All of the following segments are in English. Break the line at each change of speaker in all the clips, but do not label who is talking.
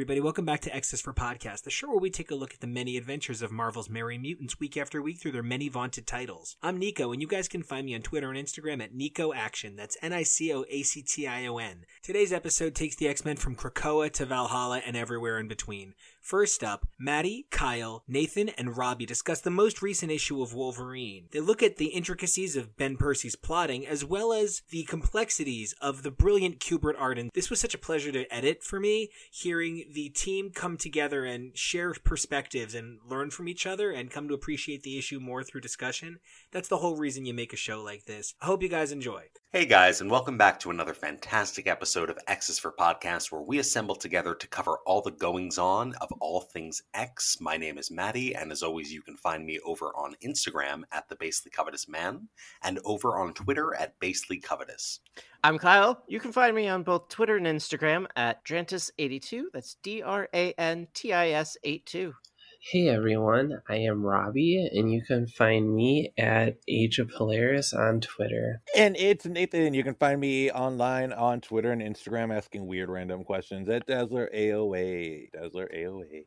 everybody, welcome back to X's for Podcast, the show where we take a look at the many adventures of Marvel's Merry Mutants week after week through their many vaunted titles. I'm Nico, and you guys can find me on Twitter and Instagram at Nico Action. That's N-I-C-O-A-C-T-I-O-N. Today's episode takes the X-Men from Krakoa to Valhalla and everywhere in between. First up, Maddie, Kyle, Nathan, and Robbie discuss the most recent issue of Wolverine. They look at the intricacies of Ben Percy's plotting as well as the complexities of the brilliant Kubert art. This was such a pleasure to edit for me, hearing the team come together and share perspectives and learn from each other and come to appreciate the issue more through discussion. That's the whole reason you make a show like this. I hope you guys enjoy.
Hey guys, and welcome back to another fantastic episode of X's for Podcast, where we assemble together to cover all the goings on of all things X. My name is Maddie, and as always, you can find me over on Instagram at the Basely Covetous Man and over on Twitter at Basely Covetous.
I'm Kyle. You can find me on both Twitter and Instagram at Drantis82. That's D R A N T I S 82.
Hey everyone, I am Robbie, and you can find me at Age of Polaris on Twitter.
And it's Nathan. You can find me online on Twitter and Instagram asking weird random questions at Dazzler AOA. Dazzler AOA.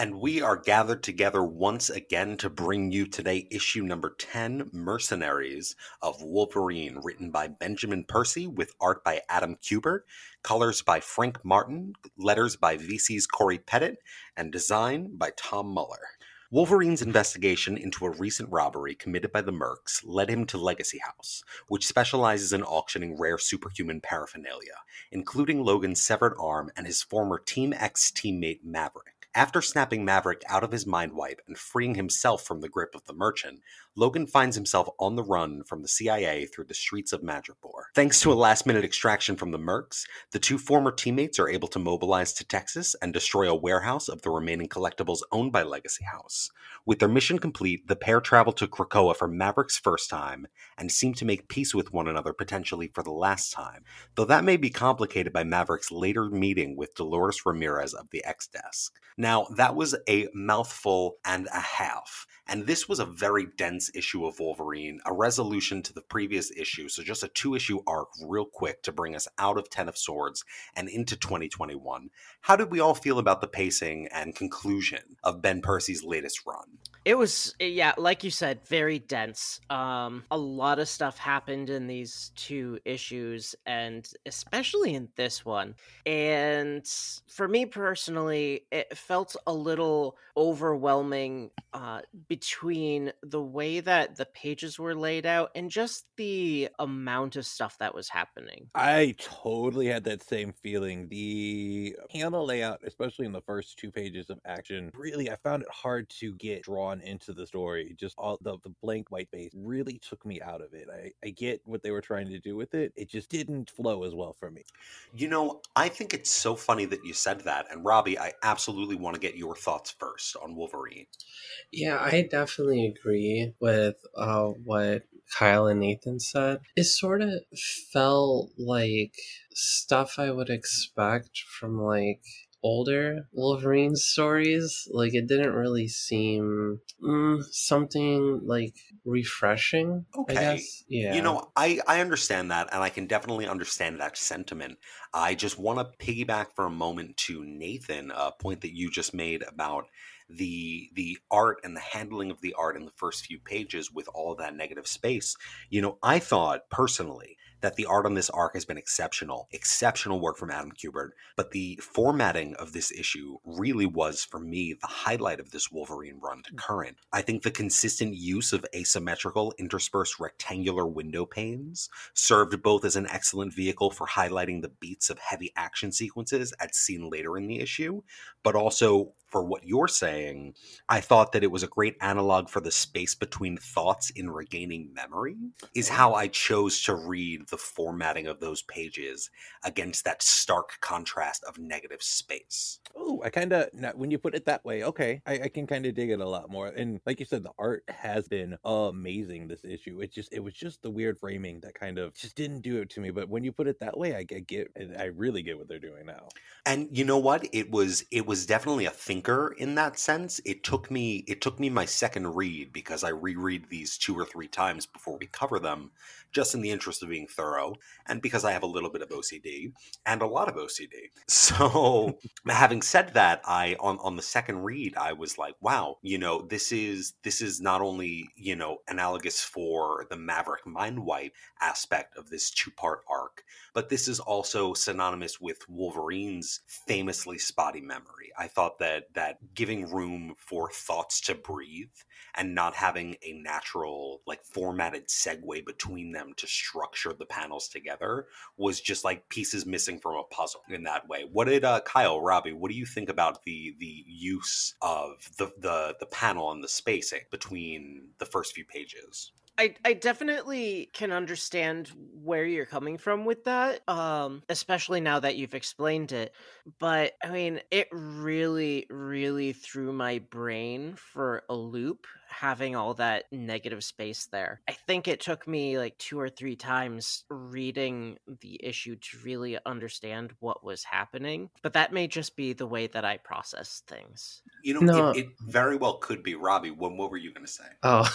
And we are gathered together once again to bring you today issue number 10 Mercenaries of Wolverine, written by Benjamin Percy with art by Adam Kubert, colors by Frank Martin, letters by VC's Cory Petit, and design by Tom Muller. Wolverine's investigation into a recent robbery committed by the Mercs led him to Legacy House, which specializes in auctioning rare superhuman paraphernalia, including Logan's severed arm and his former Team X teammate Maverick. After snapping Maverick out of his mind wipe and freeing himself from the grip of the merchant, Logan finds himself on the run from the CIA through the streets of Madripoor. Thanks to a last minute extraction from the Mercs, the two former teammates are able to mobilize to Texas and destroy a warehouse of the remaining collectibles owned by Legacy House. With their mission complete, the pair travel to Krakoa for Maverick's first time and seem to make peace with one another potentially for the last time, though that may be complicated by Maverick's later meeting with Dolores Ramirez of the X Desk. That was a mouthful and a half. And this was a very dense issue of Wolverine, a resolution to the previous issue. So, just a two issue arc, real quick, to bring us out of Ten of Swords and into 2021. How did we all feel about the pacing and conclusion of Ben Percy's latest run?
It was, yeah, like you said, very dense. Um, a lot of stuff happened in these two issues, and especially in this one. And for me personally, it felt a little overwhelming uh, between the way that the pages were laid out and just the amount of stuff that was happening.
I totally had that same feeling. The panel layout, especially in the first two pages of action, really, I found it hard to get drawn into the story. Just all the, the blank white space really took me out of it. I, I get what they were trying to do with it. It just didn't flow as well for me.
You know, I think it's so funny that you said that. And Robbie, I absolutely want to get your thoughts first on Wolverine.
Yeah, I definitely agree with uh, what Kyle and Nathan said. It sort of felt like stuff I would expect from like older Wolverine stories. Like it didn't really seem mm, something like refreshing.
Okay.
I guess. Yeah.
You know, I, I understand that, and I can definitely understand that sentiment. I just want to piggyback for a moment to Nathan, a point that you just made about the the art and the handling of the art in the first few pages with all that negative space. You know, I thought personally that the art on this arc has been exceptional, exceptional work from Adam Kubert. But the formatting of this issue really was, for me, the highlight of this Wolverine run to mm. current. I think the consistent use of asymmetrical, interspersed rectangular window panes served both as an excellent vehicle for highlighting the beats of heavy action sequences as seen later in the issue, but also for what you're saying, I thought that it was a great analog for the space between thoughts in regaining memory, is how I chose to read the formatting of those pages against that stark contrast of negative space.
Oh, I kind of when you put it that way, okay, I, I can kind of dig it a lot more. And like you said, the art has been amazing. This issue, it just it was just the weird framing that kind of just didn't do it to me. But when you put it that way, I get, I really get what they're doing now.
And you know what? It was it was definitely a thinker in that sense. It took me it took me my second read because I reread these two or three times before we cover them, just in the interest of being thorough, and because I have a little bit of OCD and a lot of OCD. So having said that, I on on the second read, I was like, wow, you know, this is this is not only, you know, analogous for the Maverick mind wipe aspect of this two-part arc, but this is also synonymous with Wolverine's famously spotty memory. I thought that that giving room for thoughts to breathe and not having a natural like formatted segue between them to structure the panels together was just like pieces missing from a puzzle in that way. What did uh, Kyle, Robbie, what do you think about the the use of the the the panel and the spacing between the first few pages?
I, I definitely can understand where you're coming from with that, um, especially now that you've explained it. But I mean, it really, really threw my brain for a loop having all that negative space there. I think it took me like two or three times reading the issue to really understand what was happening. But that may just be the way that I process things.
You know, no. it, it, very well could be. Robbie, what, what were you going to say?
Oh,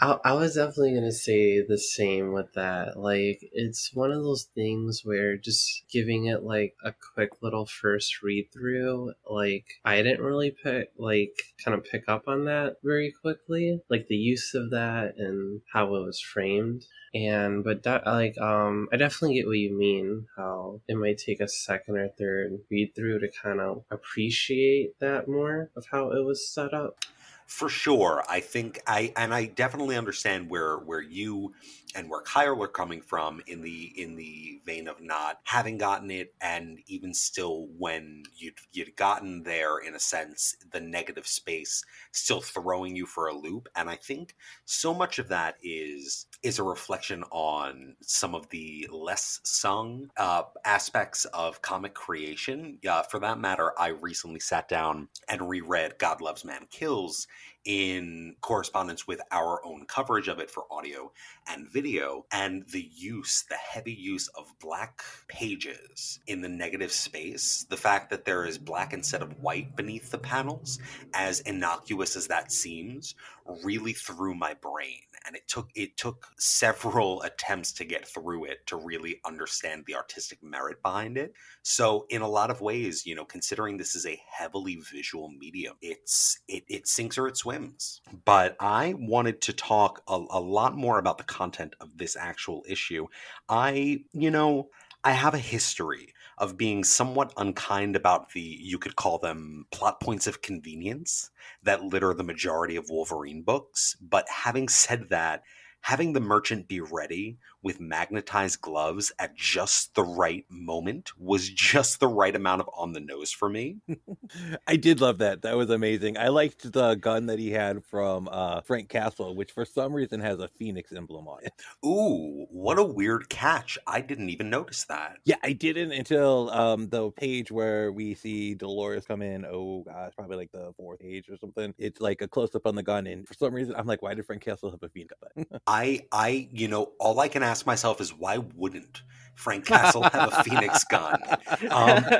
I, I was definitely going to say the same with that. Like, it's one of those things where just giving it like a quick little first read through, like, I didn't really pick, like, kind of pick up on that very quickly, like the use of that and how it was framed. And but that like um I definitely get what you mean, how it might take a second or third read through to kind of appreciate that more of how it was set up.
For sure. I think I and I definitely understand where where you and where Kyle are coming from in the in the vein of not having gotten it and even still when you'd you'd gotten there in a sense, the negative space still throwing you for a loop. And I think so much of that is is a reflection on some of the less sung uh, aspects of comic creation. Uh, for that matter, I recently sat down and reread God Loves Man Kills in correspondence with our own coverage of it for audio and video, and the use, the heavy use of black pages in the negative space, the fact that there is black instead of white beneath the panels, as innocuous as that seems, really threw my brain and it took it took several attempts to get through it to really understand the artistic merit behind it. So in a lot of ways you know considering this is a heavily visual medium it's it, it sinks or it swims. But i wanted to talk a, a lot more about the content of this actual issue. I you know I have a history of being somewhat unkind about the, you could call them plot points of convenience that litter the majority of Wolverine books. But having said that, having the merchant be ready with magnetized gloves at just the right moment was just the right amount of on the nose for me.
I did love that. That was amazing. I liked the gun that he had from uh, Frank Castle, which for some reason has a phoenix emblem on it.
Ooh, what a weird catch. I didn't even notice that.
Yeah, I didn't until um, the page where we see Dolores come in. Oh, gosh, probably like the fourth page or something. It's like a close up on the gun. And for some reason, I'm like, why did Frank Castle have a phoenix gun?
I, I, you know, all I can ask myself is why wouldn't Frank Castle have a Phoenix gun? Um,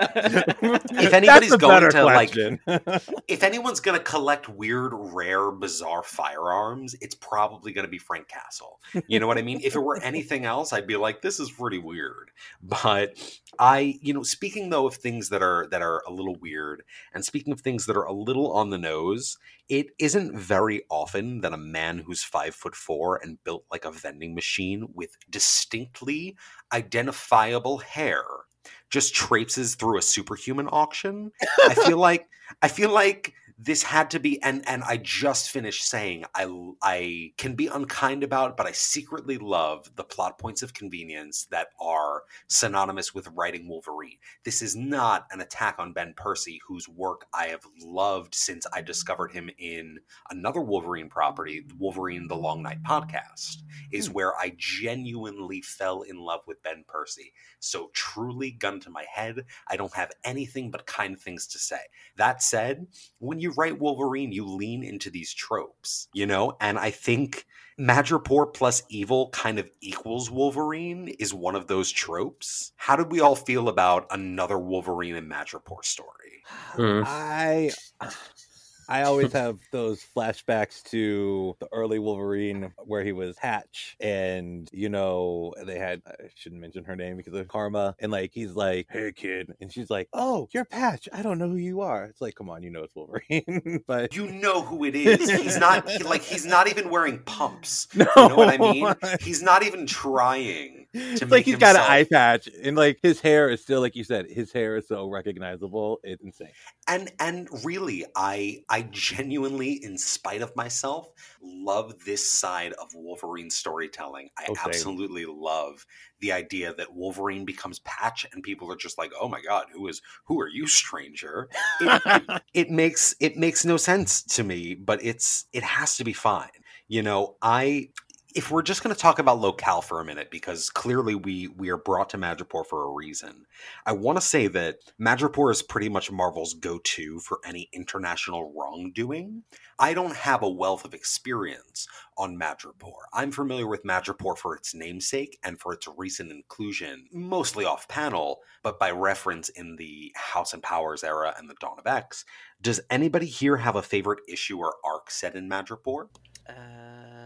if anybody's going to question. like, if anyone's going to collect weird, rare, bizarre firearms, it's probably going to be Frank Castle. You know what I mean? if it were anything else, I'd be like, this is pretty weird. But I, you know, speaking though of things that are that are a little weird, and speaking of things that are a little on the nose, it isn't very often that a man who's five foot four and built like a vending machine with distinctly identifiable hair just traipses through a superhuman auction. I feel like I feel like this had to be and and I just finished saying I I can be unkind about but I secretly love the plot points of convenience that are synonymous with writing Wolverine. This is not an attack on Ben Percy whose work I have loved since I discovered him in another Wolverine property, Wolverine the Long Night podcast, is hmm. where I genuinely fell in love with Ben Percy. So truly gun to my head, I don't have anything but kind things to say. That said, when you write Wolverine, you lean into these tropes, you know? And I think Madripoor plus evil kind of equals Wolverine is one of those tropes. How did we all feel about another Wolverine and Madripoor story?
Hmm.
I I always have those flashbacks to the early Wolverine where he was Patch, and you know they had I shouldn't mention her name because of Karma, and like he's like, "Hey kid," and she's like, "Oh, you're Patch. I don't know who you are." It's like, come on, you know it's Wolverine, but
You know who it is. He's not he, like he's not even wearing pumps.
no,
You know what I mean? He's not even trying.
It's like he's got an eye patch, and like his hair is still like you said, his hair is so recognizable. It's insane.
and and really i i genuinely in spite of myself love this side of wolverine storytelling i
Oh, same.
absolutely love the idea that wolverine becomes patch and people are just like oh my god who is who are you stranger it, it, it makes it makes no sense to me but it's it has to be fine you know i if we're just going to talk about locale for a minute because clearly we we are brought to madripoor for a reason I want to say that Madripoor is pretty much Marvel's go to for any international wrongdoing. I don't have a wealth of experience on Madripoor. I'm familiar with Madripoor for its namesake and for its recent inclusion, mostly off panel, but by reference in the House and Powers era and the Dawn of X. Does anybody here have a favorite issue or arc set in Madripoor?
Um,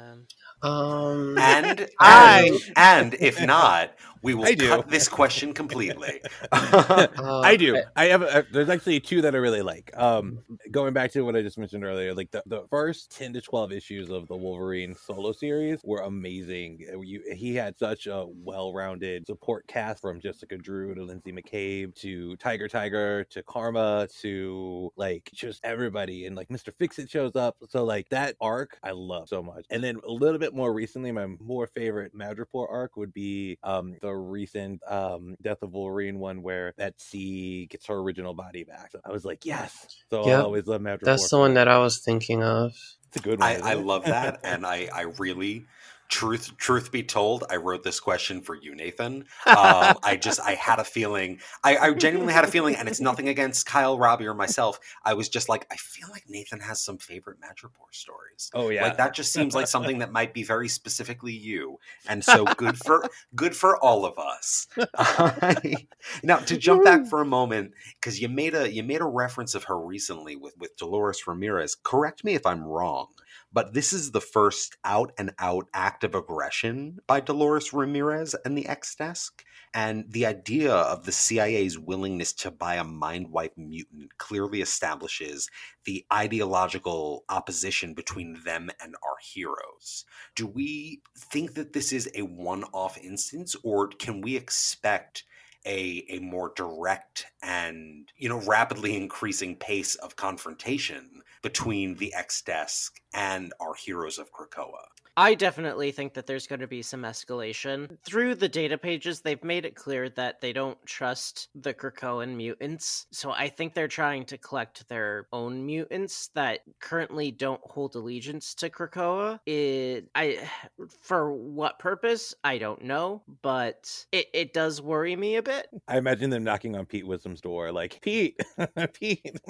Um,
And,
I-
and, and if not, we will
I do.
cut this question completely.
uh,
I do. I have. A, there's actually two that I really like. Um, going back to what I just mentioned earlier, like the, the first ten to twelve issues of the Wolverine solo series were amazing. Uh, You, he had such a well-rounded support cast from Jessica Drew to Lindsay McCabe to Tiger Tiger to Karma to like just everybody, and like Mister Fixit shows up. So like that arc, I love so much. And then a little bit more recently, my more favorite Madripoor arc would be um the recent um Death of Wolverine one where that C gets her original body back. So I was like, yes. So
Yep.
I always love Madripoor.
that's the one
that.
that I was thinking of.
It's a good one.
I, I love that, and I, I really, truth truth be told, I wrote this question for you, Nathan. Um, I just I had a feeling, I, I genuinely had a feeling, and it's nothing against Kyle, Robbie, or myself. I was just like, I feel like Nathan has some favorite Madripoor stories.
oh yeah.
Like that just seems like something that might be very specifically you, and so good for good for all of us. now to jump back for a moment, because you made a you made a reference of her recently with with Dolores Ramirez. Correct me if I'm wrong, but this is the first out and out act of aggression by Dolores Ramirez and the X Desk. And the idea of the CIA's willingness to buy a mind wipe mutant clearly establishes the ideological opposition between them and our heroes. Do we think that this is a one off instance, or can we expect? A, a more direct and you know rapidly increasing pace of confrontation between the X desk and our heroes of Krakoa.
I definitely think that there's going to be some escalation. Through the data pages, they've made it clear that they don't trust the Krakoan mutants. So I think they're trying to collect their own mutants that currently don't hold allegiance to Krakoa. It I for what purpose? I don't know, but it, it does worry me a bit.
I imagine them knocking on Pete Wisdom's door, like Pete, Pete.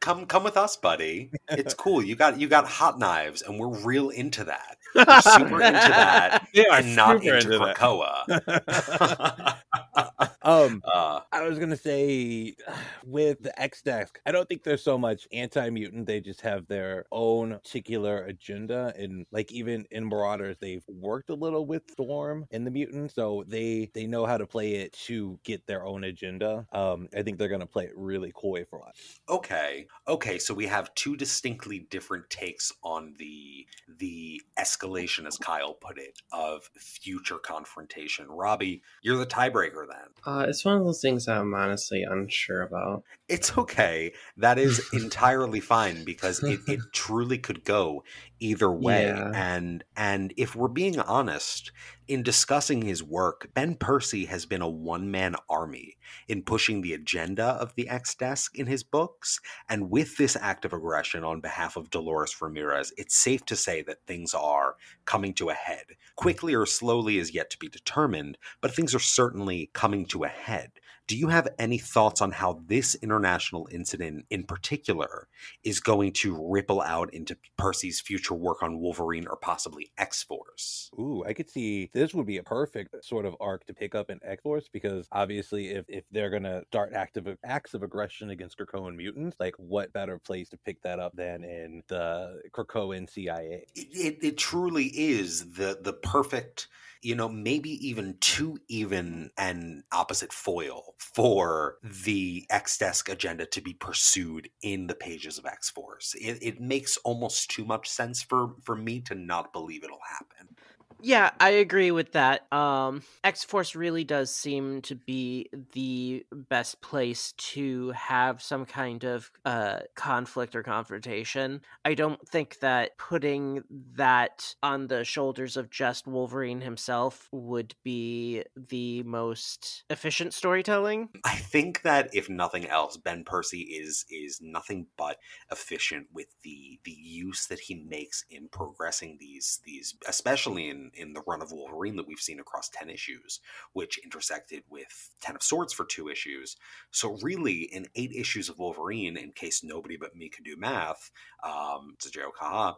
Come come with us, buddy. It's cool. You got you got hot knives and we're real into that. We're super into that
They are
and not into,
into.
Krakoa.
um,
uh,
I was gonna say with the X Desk, I don't think there's so much anti-mutant. They just have their own particular agenda, and like even in Marauders, they've worked a little with Storm and the mutants, so they they know how to play it to get their own agenda. Um, I think they're gonna play it really coy for us.
Okay. Okay, so we have two distinctly different takes on the the escalation as Kyle put it of future confrontation. Robbie, you're the tiebreaker then.
Uh, it's one of those things that I'm honestly unsure about.
It's okay. That is entirely fine because it, it truly could go either way.
Yeah.
And and if we're being honest, in discussing his work, Ben Percy has been a one-man army in pushing the agenda of the X desk in his books. And with this act of aggression on behalf of Dolores Ramirez, it's safe to say that things are coming to a head. Quickly or slowly is yet to be determined, but things are certainly coming to a head. Do you have any thoughts on how this international incident in particular is going to ripple out into Percy's future work on Wolverine or possibly X Force?
Ooh, I could see this would be a perfect sort of arc to pick up in X Force because obviously, if, if they're gonna start active acts of aggression against Krakoan mutants, like what better place to pick that up than in the Krakoan CIA?
It, it, it truly is the the perfect you know, maybe even too even an opposite foil for the X Desk agenda to be pursued in the pages of X Force. It, it makes almost too much sense for for me to not believe it'll happen.
Yeah, I agree with that. Um, X Force really does seem to be the best place to have some kind of uh, conflict or confrontation. I don't think that putting that on the shoulders of just Wolverine himself would be the most efficient storytelling.
I think that if nothing else, Ben Percy is is nothing but efficient with the the use that he makes in progressing these these, especially in in the run of Wolverine that we've seen across 10 issues, which intersected with 10 of Swords for two issues. So, really, in eight issues of Wolverine, in case nobody but me can do math, um, it's a joke, haha,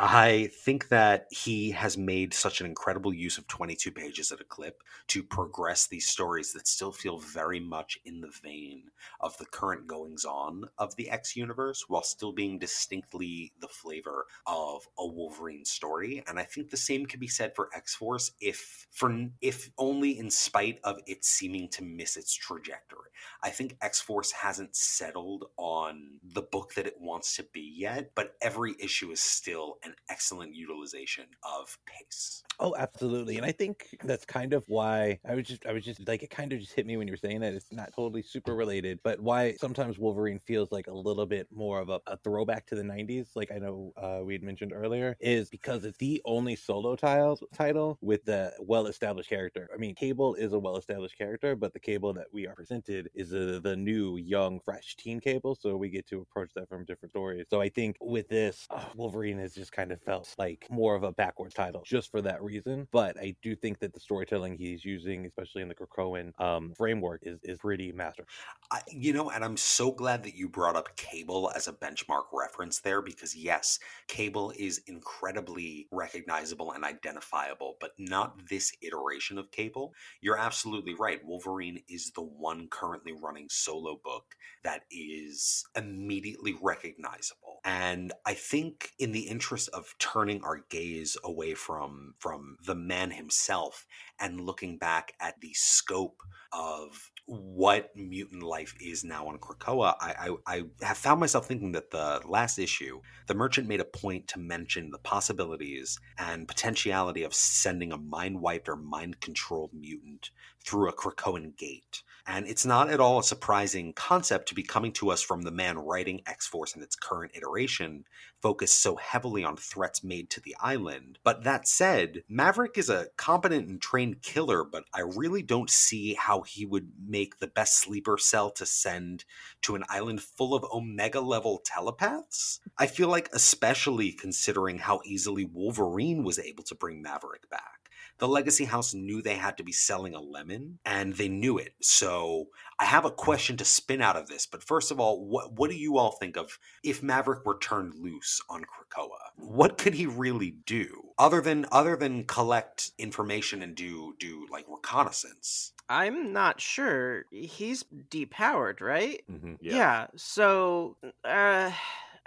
I think that he has made such an incredible use of 22 pages at a clip to progress these stories that still feel very much in the vein of the current goings on of the X universe while still being distinctly the flavor of a Wolverine story. And I think the same can be said for X Force, if for if only in spite of it seeming to miss its trajectory. I think X Force hasn't settled on the book that it wants to be yet, but every issue is still an excellent utilization of pace.
Oh, absolutely. And I think that's kind of why I was just I was just like it kind of just hit me when you were saying that. It's not totally super related, but why sometimes Wolverine feels like a little bit more of a, a throwback to the 90s, like I know uh, we had mentioned earlier, is because it's the only solo title with the well-established character. I mean, Cable is a well-established character, but the Cable that we are presented is a, the new, young, fresh teen Cable, so we get to approach that from different stories. So I think with this, uh, Wolverine is just kind of felt like more of a backwards title just for that reason. But I do think that the storytelling he's using, especially in the Krakoan um, framework, is is pretty masterful.
I, you know, and I'm so glad that you brought up Cable as a benchmark reference there because yes, Cable is incredibly recognizable and identifiable, but not this iteration of Cable. You're absolutely right. Wolverine is the one currently running solo book that is immediately recognizable. And I think in the interest of turning our gaze away from from the man himself and looking back at the scope of what mutant life is now on Krakoa, I, I, I, have found myself thinking that the last issue, the merchant made a point to mention the possibilities and potentiality of sending a mind wiped or mind controlled mutant through a Krakoan gate. And it's not at all a surprising concept to be coming to us from the man writing X Force in its current iteration, focused so heavily on threats made to the island. But that said, Maverick is a competent and trained killer, but I really don't see how he would make the best sleeper cell to send to an island full of Omega level telepaths. I feel like, especially considering how easily Wolverine was able to bring Maverick back the Legacy House knew they had to be selling a lemon and they knew it. So I have a question to spin out of this. But first of all, what, what do you all think of if Maverick were turned loose on Krakoa? What could he really do other than other than collect information and do do like reconnaissance?
I'm not sure. He's depowered, right?
Mm-hmm.
Yeah. yeah. So, uh,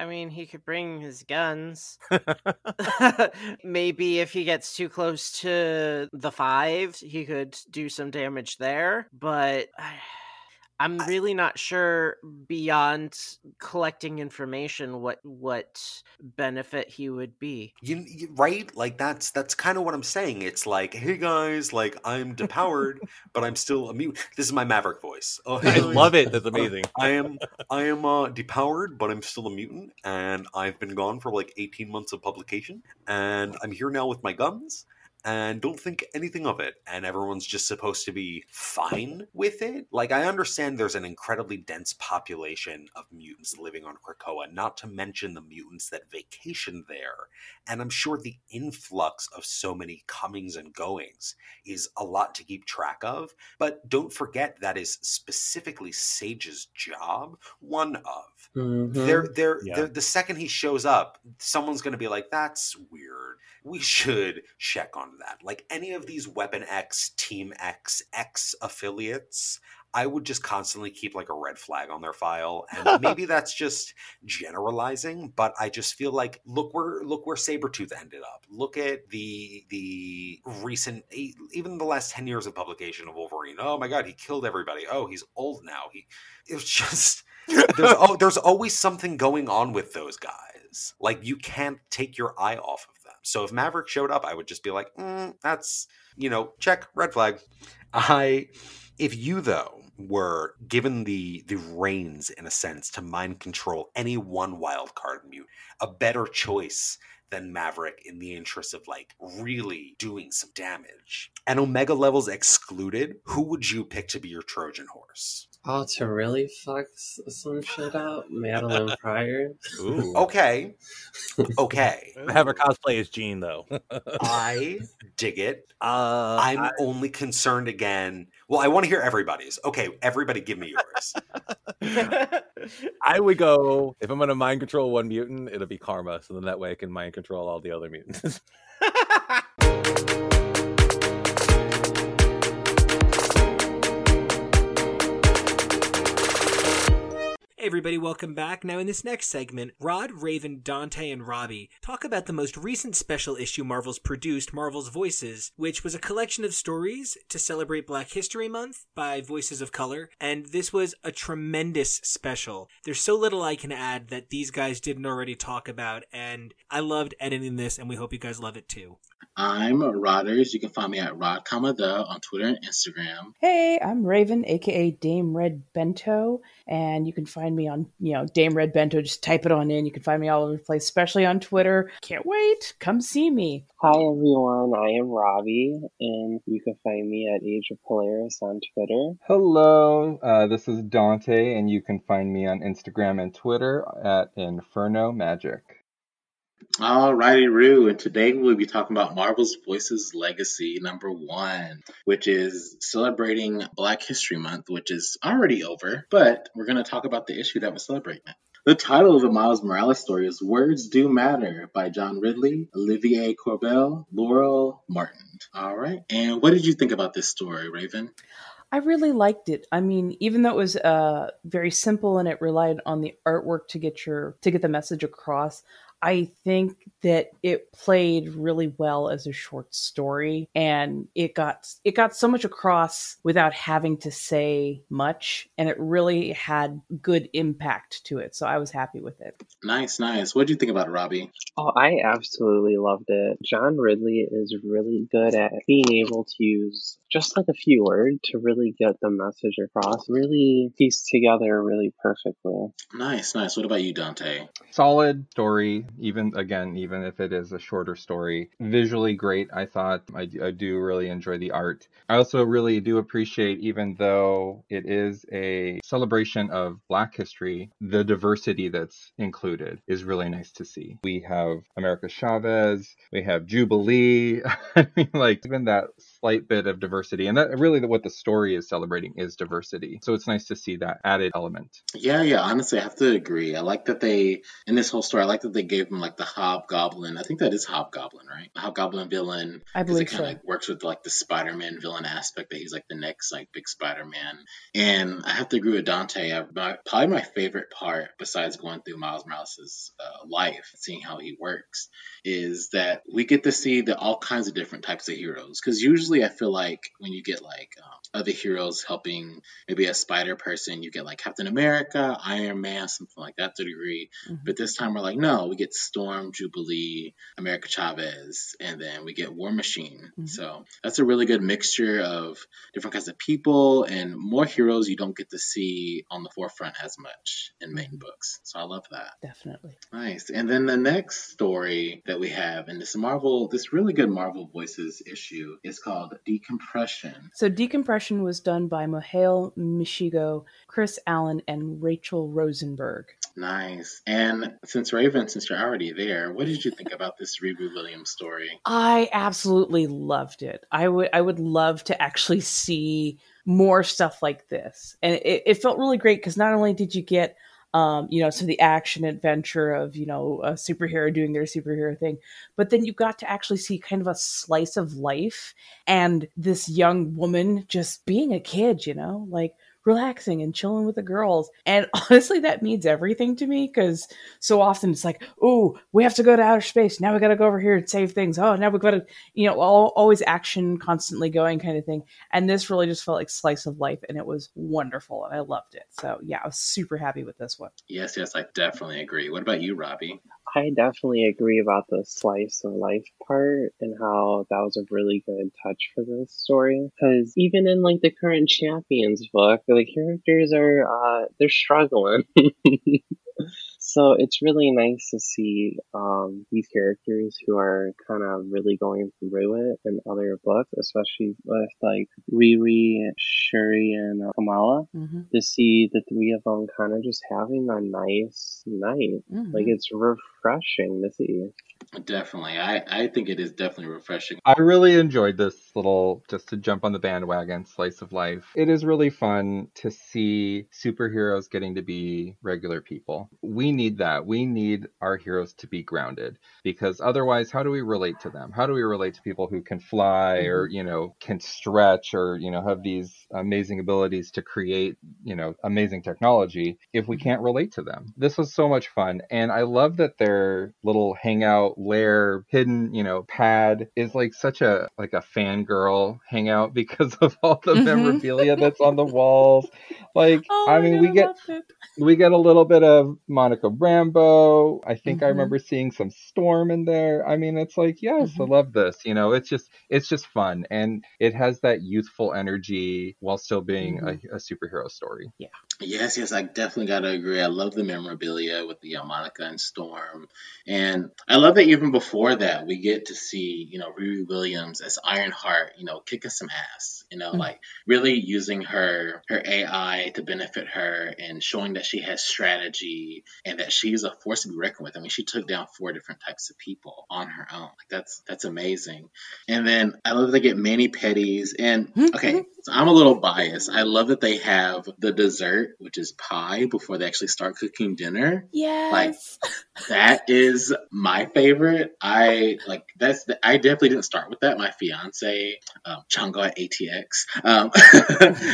I mean, he could bring his guns. Maybe if he gets too close to the five, he could do some damage there. But I, I'm really not sure beyond collecting information what what benefit he would be.
You, you right? Like that's that's kind of what I'm saying. It's like, hey guys, like I'm depowered, but I'm still a mutant. This is my Maverick voice. Oh, hey
I
guys,
love it. That's amazing.
I am I am uh, depowered, but I'm still a mutant, and I've been gone for like 18 months of publication, and I'm here now with my guns, and don't think anything of it. And everyone's just supposed to be fine with it. Like I understand there's an incredibly dense population of mutants living on Krakoa, not to mention the mutants that vacation there, and I'm sure the influx of so many comings and goings is a lot to keep track of. But don't forget that is specifically Sage's job. One of
Mhm.
they're, they're,
Yeah.
they're- the second he shows up, someone's going to be like, "That's weird. We should check on that." Like any of these Weapon X, Team X, X affiliates. I would just constantly keep like a red flag on their file, and maybe that's just generalizing. But I just feel like look where look where Sabretooth ended up. Look at the the recent, even the last ten years of publication of Wolverine. Oh my God, he killed everybody. Oh, he's old now. He it was just there's oh, there's always something going on with those guys. Like you can't take your eye off of them. So if Maverick showed up, I would just be like, mm, that's you know, check red flag. I if you though were given the the reins in a sense to mind control any one wild card mute, a better choice than Maverick in the interest of like really doing some damage. And Omega levels excluded, who would you pick to be your Trojan horse?
Oh, to really fuck some shit up, Madelyne Pryor.
Ooh.
Okay. Okay.
Have her cosplay as Jean though.
I dig it.
Uh,
I'm
I-
only concerned again. Well, I want to hear everybody's. Okay, everybody give me yours.
I would go if I'm gonna mind control one mutant, it'll be Karma. So then that way I can mind control all the other mutants.
Everybody, welcome back. Now, in this next segment, Rod, Raven, Dante, and Robbie talk about the most recent special issue Marvel's produced, Marvel's Voices, which was a collection of stories to celebrate Black History Month by Voices of Color, and this was a tremendous special. There's so little I can add that these guys didn't already talk about, and I loved editing this, and we hope you guys love it too.
I'm Rodders. You can find me at Rod comma the on Twitter and Instagram.
Hey, I'm Raven, aka Dame Red Bento, and you can find me on, you know, Dame Red Bento. Just type it on in. You can find me all over the place, especially on Twitter. Can't wait. Come see me.
Hi everyone, I am Robbie, and you can find me at Age of Polaris on Twitter.
Hello, uh, this is Dante, and you can find me on Instagram and Twitter at Inferno Magic.
Alrighty, Roo, and today we'll be talking about Marvel's Voices Legacy number one, which is celebrating Black History Month, which is already over, but we're going to talk about the issue that we're celebrating. The title of the Miles Morales story is Words Do Matter by John Ridley, Olivier Coipel, Laura Martin. All right, and what did you think about this story, Raven?
I really liked it. I mean, even though it was uh, very simple and it relied on the artwork to get your to get the message across, I think that it played really well as a short story and it got it got so much across without having to say much and it really had good impact to it. So I was happy with it.
Nice, nice. What do you think about it, Robbie?
Oh, I absolutely loved it. John Ridley is really good at being able to use just like a few words to really get the message across, really piece together really perfectly.
Nice, nice. What about you, Dante?
Solid story, even again, even if it is a shorter story. Visually great, I thought. I, do- I do really enjoy the art. I also really do appreciate, even though it is a celebration of Black history, the diversity that's included is really nice to see. We have America Chavez, we have Jubilee. I mean, like even that slight bit of diversity, and that really what the story is celebrating is diversity. So it's nice to see that added element.
Yeah, yeah. Honestly, I have to agree. I like that they in this whole story. I like that they gave him like the Hobgoblin. I think that is Hobgoblin, right? The Hobgoblin villain.
I
'cause
believe
it kind of
so.
like works with like the Spider-Man villain aspect that he's like the next like big Spider-Man. And I have to agree with Dante. I, my, probably my favorite part, besides going through Miles Morales' uh, life, seeing how he works, is that we get to see the all kinds of different types of heroes. Because usually I feel like when you get like um, other heroes helping maybe a spider person. You get like Captain America, Iron Man, something like that to a degree.
Mhm.
But this time we're like, no, we get Storm, Jubilee, America Chavez, and then we get War Machine.
Mhm.
So that's a really good mixture of different kinds of people and more heroes you don't get to see on the forefront as much in main books. So I love that.
Definitely.
Nice. And then the next story that we have in this Marvel, this really good Marvel Voices issue is called Decompression.
So decompression was done by Mihail Mishigo, Chris Allen, and Rachel Rosenberg.
Nice. And since Raven, since you're already there, what did you think about this Riri Williams story?
I absolutely loved it. I would I would love to actually see more stuff like this, and it, it felt really great because not only did you get um, you know, so the action adventure of you know a superhero doing their superhero thing, but then you got to actually see kind of a slice of life and this young woman just being a kid, you know, like relaxing and chilling with the girls. And honestly, that means everything to me because so often it's like, oh, we have to go to outer space. Now we got to go over here and save things. Oh, now we've got to, you know, all, always action, constantly going kind of thing. And this really just felt like slice of life and it was wonderful and I loved it. So yeah, I was super happy with this one.
Yes, yes, I definitely agree. What about you, Robbie?
I definitely agree about the slice of life part and how that was a really good touch for this story. Because even in like the current Champions book, the characters are uh they're struggling. so it's really nice to see um these characters who are kind of really going through it in other books, especially with like Riri, Shuri, and uh, Kamala.
Mm-hmm.
To see the three of them kind of just having a nice night.
Mm-hmm.
Like it's refreshing to see.
Definitely. I, I think it is definitely refreshing.
I really enjoyed this little, just to jump on the bandwagon, slice of life. It is really fun to see superheroes getting to be regular people. We need that. We need our heroes to be grounded because otherwise, how do we relate to them? How do we relate to people who can fly mm-hmm. or, you know, can stretch or, you know, have these amazing abilities to create, you know, amazing technology if we can't relate to them? This was so much fun. And I love that their little hangout lair hidden you know pad is like such a like a fangirl hangout because of all the
Mhm.
memorabilia that's on the walls like
Oh
i mean we
I
get we get a little bit of monica rambeau i think i
Mhm.
remember seeing some storm in there i mean it's like yes i
Mhm.
love this you know it's just it's just fun and it has that youthful energy while still being
Mm-hmm.
a, a superhero story
Yes, yes, I definitely got to agree. I love the memorabilia with the Monica and Storm. And I love that even before that, we get to see, you know, Riri Williams as Ironheart, you know, kicking some ass, you know,
Mhm.
like really using her, her AI to benefit her and showing that she has strategy and that she's a force to be reckoned with. I mean, she took down four different types of people on her own. Like that's, that's amazing. And then I love that they get mani petties and okay, so I'm a little biased. I love that they have the dessert, which is pie, before they actually start cooking dinner.
Yes.
Like that is my favorite. I like that's. The, I definitely didn't start with that. My fiance, um, Chango at ATX, um,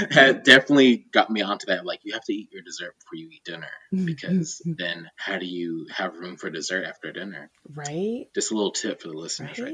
had definitely got me onto that. Like you have to eat your dessert before you eat dinner because then how do you have room for dessert after dinner?
right.
Just a little tip for the listeners right,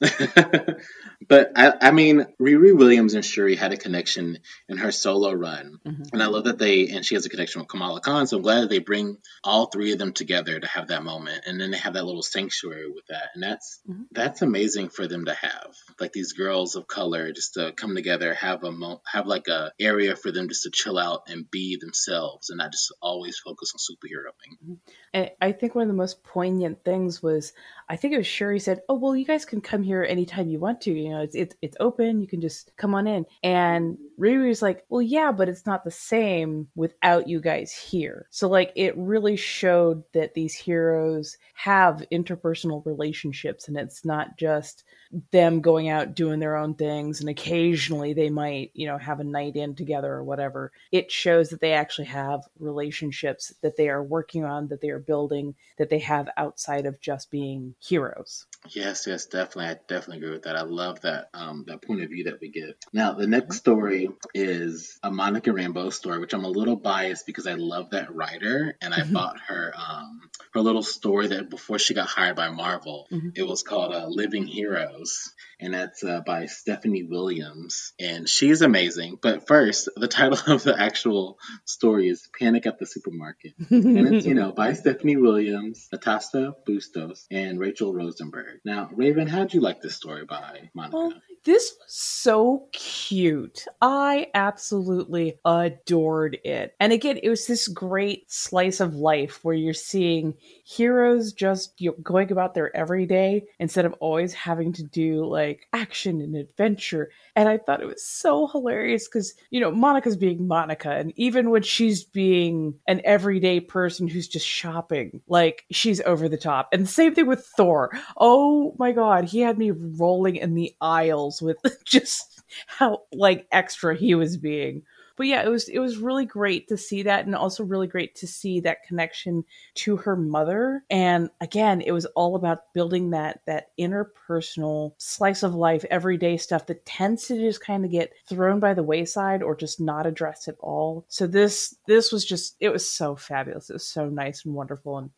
Right.
there. but I, I mean, Riri Williams and Shuri had a connection in her solo run.
Mhm.
And I love that they, and she has a connection with Kamala Khan. So I'm glad that they bring all three of them together to have that moment. And then they have that little sanctuary with that. And that's,
Mhm.
that's amazing for them to have. Like these girls of color just to come together, have a, mo- have like a area for them just to chill out and be themselves and not just always focus on superheroing.
And I think one of the most poignant things was I think it was Shuri said, "Oh well, you guys can come here anytime you want to. You know, it's it's it's open. You can just come on in." And Riri was like, "Well, yeah, but it's not the same without you guys here." So like, it really showed that these heroes have interpersonal relationships, and it's not just them going out doing their own things and occasionally they might you know have a night in together or whatever it shows that they actually have relationships that they are working on that they are building that they have outside of just being heroes
Yes, yes, definitely. I definitely agree with that. I love that um, that point of view that we get. Now, the next next story is a Monica Rambeau story, which I'm a little biased because I love that writer and I
Mhm.
bought her um, her little story that before she got hired by Marvel.
Mhm.
It was called uh, Living Heroes, and that's uh, by Stephanie Williams, and she's amazing. But first, the title of the actual story is Panic at the Supermarket. And it's, you know, by Stephanie Williams, Natacha Bustos, and Rachel Rosenberg. Now, Raven, how'd you like this story by Monica?
Well, this was so cute. I absolutely adored it. And again, it was this great slice of life where you're seeing heroes just you know, going about their everyday instead of always having to do like action and adventure. And I thought it was so hilarious because, you know, Monica's being Monica. And even when she's being an everyday person who's just shopping, like she's over the top. And the same thing with Thor. Oh my God, he had me rolling in the aisles with just how like extra he was being. But yeah, it was it was really great to see that and also really great to see that connection to her mother. And again, it was all about building that that interpersonal slice of life, everyday stuff that tends to just kind of get thrown by the wayside or just not addressed at all. So this this was just it was so fabulous. It was so nice and wonderful and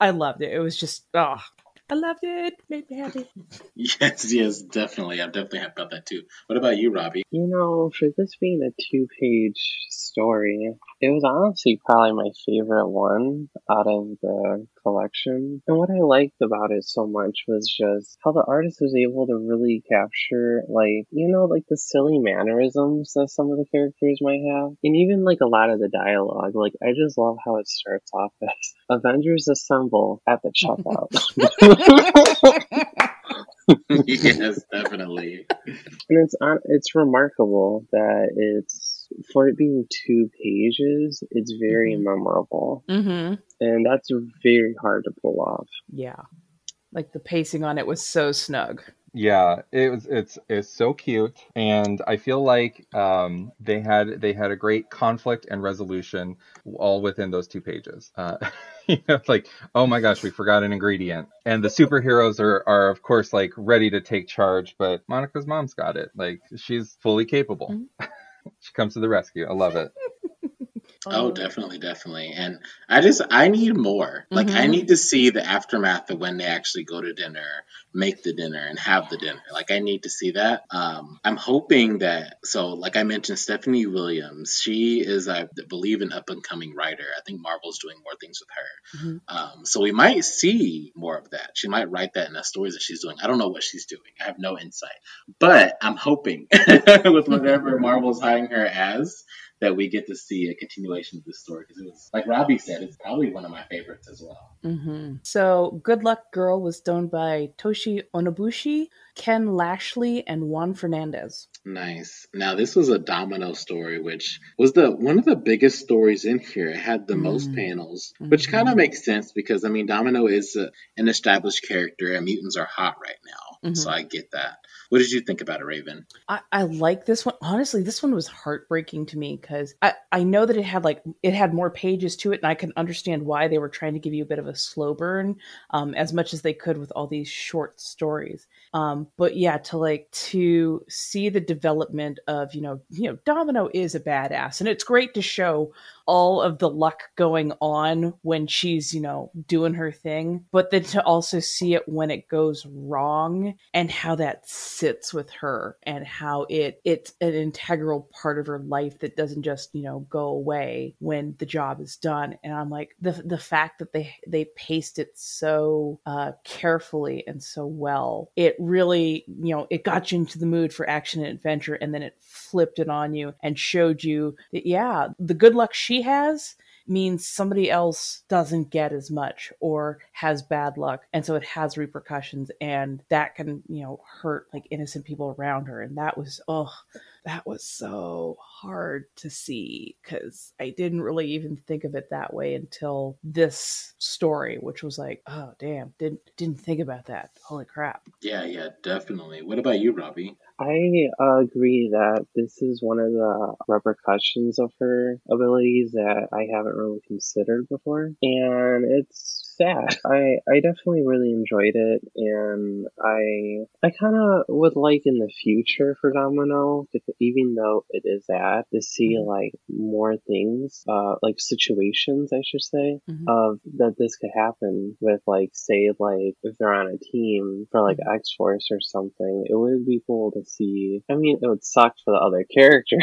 I loved it. It was just oh I loved it. Made me happy.
Yes, yes, definitely. I'm definitely happy about that too. What about you, Robbie?
You know, for this being a two page story, it was honestly probably my favorite one out of the collection. And what I liked about it so much was just how the artist was able to really capture, like, you know, like the silly mannerisms that some of the characters might have. And even like a lot of the dialogue. Like, I just love how it starts off as Avengers assemble at the checkout.
yes, definitely.
And it's on, it's remarkable that it's for it being two pages, it's very
Mhm.
memorable,
Mm-hmm.
and that's very hard to pull off.
Yeah. Like the pacing on it was so snug.
Yeah, it was it's it's so cute and I feel like um they had they had a great conflict and resolution all within those two pages. Uh you know, it's like, oh my gosh, we forgot an ingredient. And the superheroes are are of course like ready to take charge, but Monica's mom's got it. Like she's fully capable. She comes to the rescue. I love it.
Oh, definitely, definitely. And I just I need more. Like I
Mhm.
need to see the aftermath of when they actually go to dinner, make the dinner, and have the dinner. Like I need to see that. Um, I'm hoping that. So, like I mentioned, Stephanie Williams. She is, I believe, an up and coming writer. I think Marvel's doing more things with her.
Mhm.
Um, so we might see more of that. She might write that in the stories that she's doing. I don't know what she's doing. I have no insight. But I'm hoping with whatever Marvel's hiring her as that we get to see a continuation of this story because it was like Robbie said, it's probably one of my favorites as well.
hmm So, Good Luck Girl was done by Tochi Onyebuchi, Ken Lashley, and Juan Fernandez.
Nice. Now this was a Domino story, which was the one of the biggest stories in here. It had the most
Mm.
panels, which
Mhm.
kind of makes sense because I mean Domino is a, an established character, and mutants are hot right now,
Mhm.
so I get that. What did you think about it, Raven?
I, I like this one. Honestly, this one was heartbreaking to me because I, I know that it had like it had more pages to it, and I can understand why they were trying to give you a bit of a slow burn, um, as much as they could with all these short stories. Um, but yeah, to like to see the development of you know you know Domino is a badass, and it's great to show all of the luck going on when she's you know doing her thing, but then to also see it when it goes wrong and how that sits with her and how it it's an integral part of her life that doesn't just you know go away when the job is done. And i'm like the the fact that they they paced it so uh carefully and so well it really you know it got you into the mood for action and adventure and then it flipped it on you and showed you that yeah the good luck she has means somebody else doesn't get as much or has bad luck. And so it has repercussions and that can you know hurt like innocent people around her. And that was oh that was so hard to see because i didn't really even think of it that way until this story which was like oh damn didn't didn't think about that holy crap
Yeah, yeah, definitely. What about you, Robbie?
I uh, agree that this is one of the repercussions of her abilities that I haven't really considered before. And it's sad. I I definitely really enjoyed it, and I I kind of would like in the future for Domino, even though it is sad, to see
Mhm.
like more things, uh, like situations, I should say,
Mhm.
of that this could happen with like say like if they're on a team for like X Force or something. It would be cool to see. I mean, it would suck for the other character.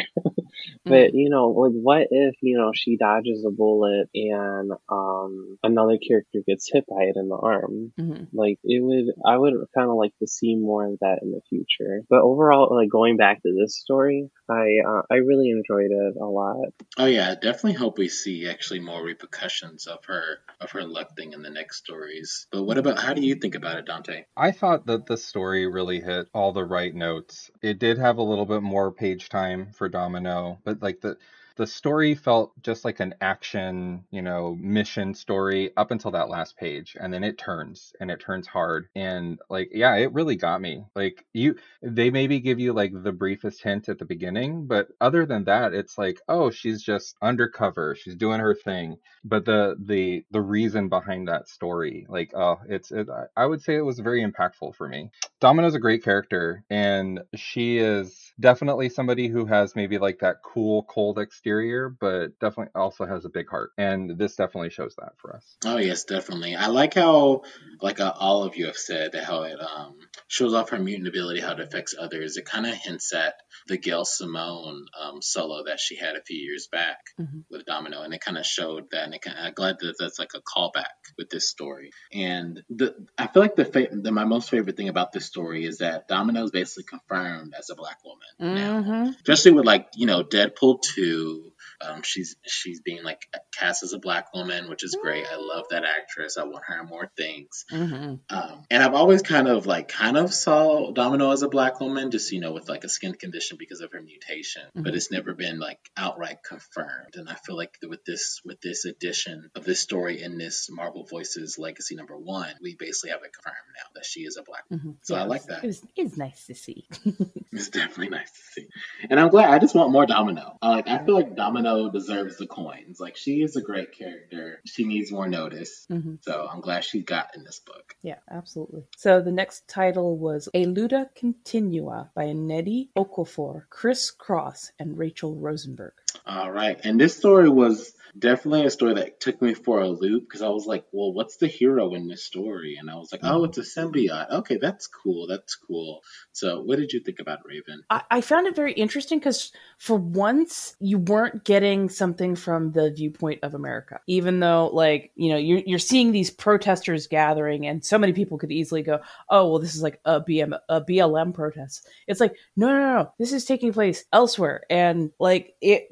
But you know, like, what if you know she dodges a bullet and um another character gets hit by it in the arm?
Mhm.
Like, it would. I would kind of like to see more of that in the future. But overall, like going back to this story, I uh, I really enjoyed it a lot.
Oh yeah, I definitely hope we see actually more repercussions of her of her luck thing in the next stories. But what about how do you think about it, Dante?
I thought that the story really hit all the right notes. It did have a little bit more page time for Domino, but like the the story felt just like an action, you know, mission story up until that last page and then it turns and it turns hard and like yeah, it really got me. Like you they maybe give you like the briefest hint at the beginning, but other than that it's like, oh, she's just undercover, she's doing her thing. But the the the reason behind that story, like oh, it's it, I- I would say it was very impactful for me. Domino's a great character, and she is definitely somebody who has maybe like that cool, cold exterior, but definitely also has a big heart. And this definitely shows that for us.
Oh yes, definitely. I like how, like uh, all of you have said, how it um, shows off her mutant ability, how it affects others. It kind of hints at the Gail Simone um, solo that she had a few years back
Mhm.
with Domino, and it kind of showed that. And it kinda, I'm glad that that's like a callback with this story. And the I feel like the, fa- the my most favorite thing about this story is that Domino is basically confirmed as a black woman now
Mhm.
especially with like you know Deadpool two. Um, she's she's being like cast as a black woman, which is great. I love that actress. I want her in more things.
Mhm.
Um, and I've always kind of like kind of saw Domino as a black woman, just you know with like a skin condition because of her mutation, but
Mhm.
it's never been like outright confirmed. And I feel like with this with this edition of this story in this Marvel Voices Legacy number one, we basically have it confirmed now that she is a black. woman.
Mhm.
So I
Yeah,
like
it's-
that.
It's, it's nice to see.
It's definitely nice to see. And I'm glad. I just want more Domino. I like. I feel like Domino deserves the coins. Like she is a great character. She needs more notice.
Mhm.
So I'm glad she got in this book.
Yeah, absolutely. So the next title was A Luta Continua by Nnedi Okorafor, Chris Cross, and Rachel Rosenberg.
All right. And this story was definitely a story that took me for a loop because I was like, well, what's the hero in this story? And I was like, oh, mm-hmm. it's a symbiote. Okay, that's cool. That's cool. So what did you think about Raven?
I, I found it very interesting because for once you weren't getting something from the viewpoint of America, even though like you know you're you're seeing these protesters gathering, and so many people could easily go, oh well, this is like a BM a BLM protest. It's like no no no, no. this is taking place elsewhere, and like it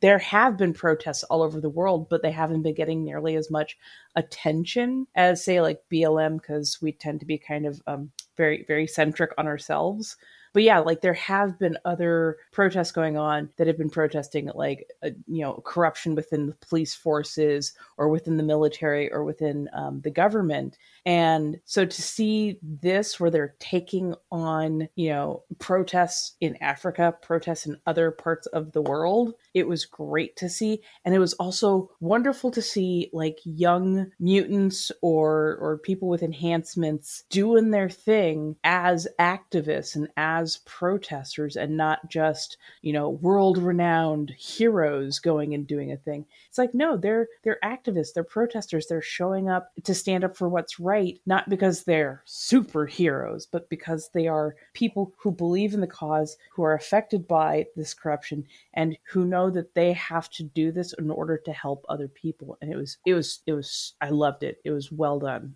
there have been protests all over the world, but they haven't been getting nearly as much attention as say like BLM because we tend to be kind of um, very very centric on ourselves but yeah like there have been other protests going on that have been protesting like uh, you know corruption within the police forces or within the military or within um, the government. And so to see this where they're taking on you know protests in africa protests in other parts of the world it was great to see. And it was also wonderful to see like young mutants or or people with enhancements doing their thing as activists and as protesters and not just you know world renowned heroes going and doing a thing. It's like no they're they're activists they're protesters they're showing up to stand up for what's right not because they're superheroes but because they are people who believe in the cause who are affected by this corruption and who know that they have to do this in order to help other people. And it was it was it was i loved it. It was well done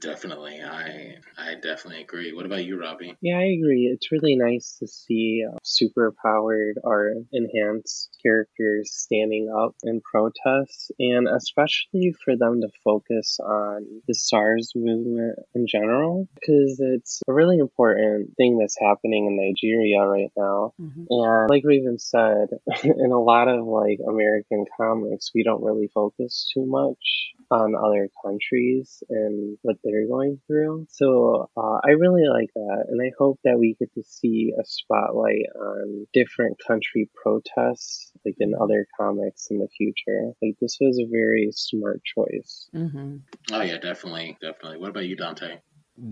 Definitely. I I definitely agree. What about you, Robbie?
Yeah, I agree. It's really nice to see uh, super powered or enhanced characters standing up in protests, and especially for them to focus on the SARS movement in general, because it's a really important thing that's happening in Nigeria right now.
Mhm.
And like Raven said, in a lot of like American comics, we don't really focus too much on other countries and and what they're going through. So uh, I really like that, and I hope that we get to see a spotlight on different country protests, like in other comics in the future. Like this was a very smart choice.
Mm-hmm.
Oh yeah, definitely, definitely. What about you, Dante?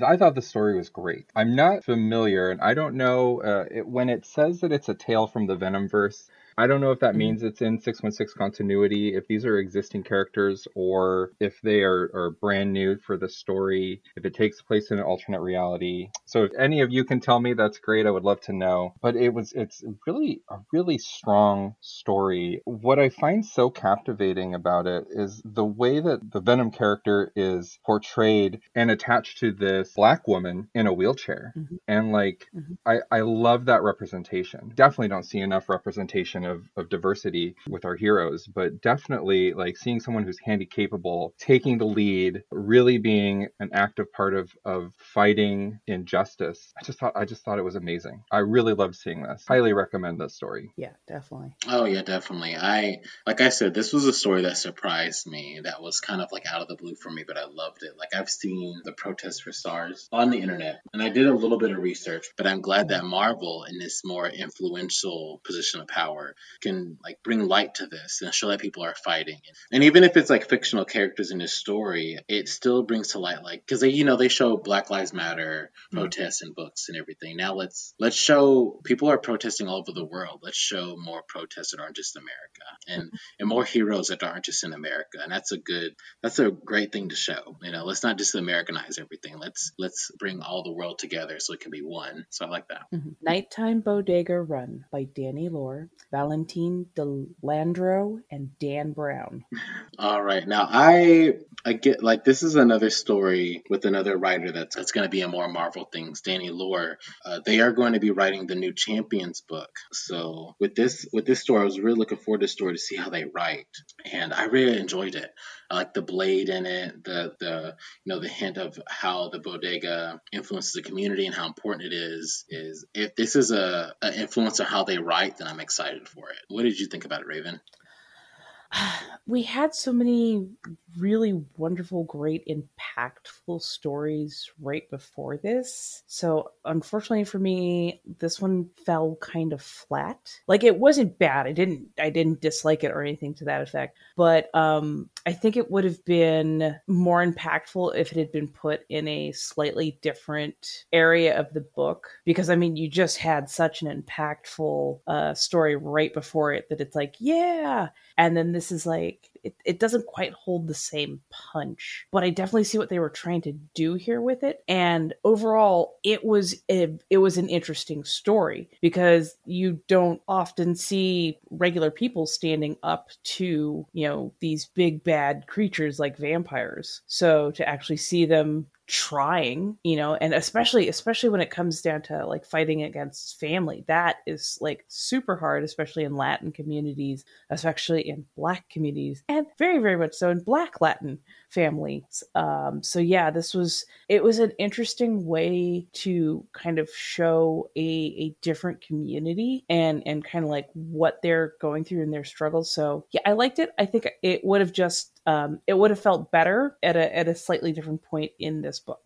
I thought the story was great. I'm not familiar, and I don't know uh, it, when it says that it's a tale from the Venomverse. I don't know if that means it's in 616 continuity, if these are existing characters, or if they are, are brand new for the story, if it takes place in an alternate reality. So if any of you can tell me, that's great. I would love to know. But it was it's really a really strong story. What I find so captivating about it is the way that the Venom character is portrayed and attached to this black woman in a wheelchair.
Mhm.
And like
Mhm.
I, I love that representation. Definitely don't see enough representation of, of diversity with our heroes, but definitely like seeing someone who's handy capable, taking the lead, really being an active part of, of fighting injustice. I just thought I just thought it was amazing. I really loved seeing this. Highly recommend this story.
Yeah, definitely.
Oh yeah, definitely. I like I said, this was a story that surprised me. That was kind of like out of the blue for me, but I loved it. Like I've seen the protest for SARS on the internet, and I did a little bit of research, but I'm glad that Marvel, in this more influential position of power, can like bring light to this and show that people are fighting. And even if it's like fictional characters in this story, it still brings to light like because they you know they show Black Lives Matter protests in books and everything. Now let's let's show people are protesting all over the world. Let's show more protests that aren't just America and and more heroes that aren't just in America. And that's a good that's a great thing to show. You know, let's not just Americanize everything. Let's let's bring all the world together so it can be one. So I like that.
Mhm. Nighttime Bodega Run by Danny Lore, Valentine De Landro, and Dan Brown.
All right. Now I I get like this is another story with another writer that's that's going to be a more Marvel things. Danny Lore. Uh, they are going to be writing the new Champions book. So with this with this story, I was really looking forward to this story to see how they write, and I really enjoyed it. Like the blade in it, the the you know the hint of how the bodega influences the community and how important it is. Is if this is a, a influence on how they write, then I'm excited for it. What did you think about it, Raven?
we had so many really wonderful, great, impactful stories right before this. So, unfortunately for me, this one fell kind of flat. Like it wasn't bad. I didn't I didn't dislike it or anything to that effect. But um I think it would have been more impactful if it had been put in a slightly different area of the book because I mean, you just had such an impactful uh story right before it that it's like, yeah, and then this is like it, it doesn't quite hold the same punch but i definitely see what they were trying to do here with it. And overall it was it was an interesting story because you don't often see regular people standing up to you know these big bad creatures like vampires. So to actually see them trying you know and especially especially when it comes down to like fighting against family that is like super hard especially in latin communities especially in black communities and very very much so in black latin families. Um so yeah this was it was an interesting way to kind of show a a different community and and kind of like what they're going through in their struggles. So yeah i liked it. I think it would have just um, it would have felt better at a at a slightly different point in this book.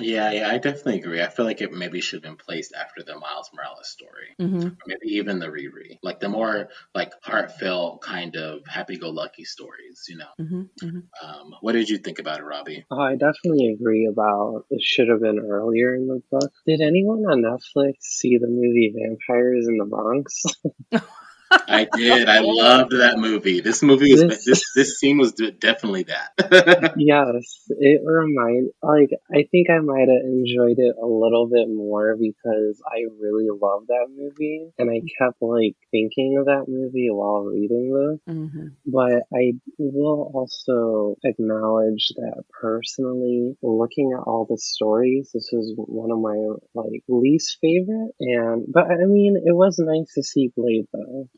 Yeah, yeah, I definitely agree. I feel like it maybe should have been placed after the Miles Morales story,
Mm-hmm.
maybe even the Riri, like the more like heartfelt kind of happy-go-lucky stories. You know,
Mm-hmm. Mm-hmm.
um, what did you think about it, Robbie?
Oh, I definitely agree about it should have been earlier in the book. Did anyone on Netflix see the movie Vampires in the Bronx?
I did. I loved that movie. This movie was
This-
this this scene was definitely that.
yes, it remind like I think I might have enjoyed it a little bit more because I really love that movie and I kept like thinking of that movie while reading this.
Mm-hmm.
But I will also acknowledge that personally, looking at all the stories, this was one of my like least favorite. And but I mean, it was nice to see Blade though.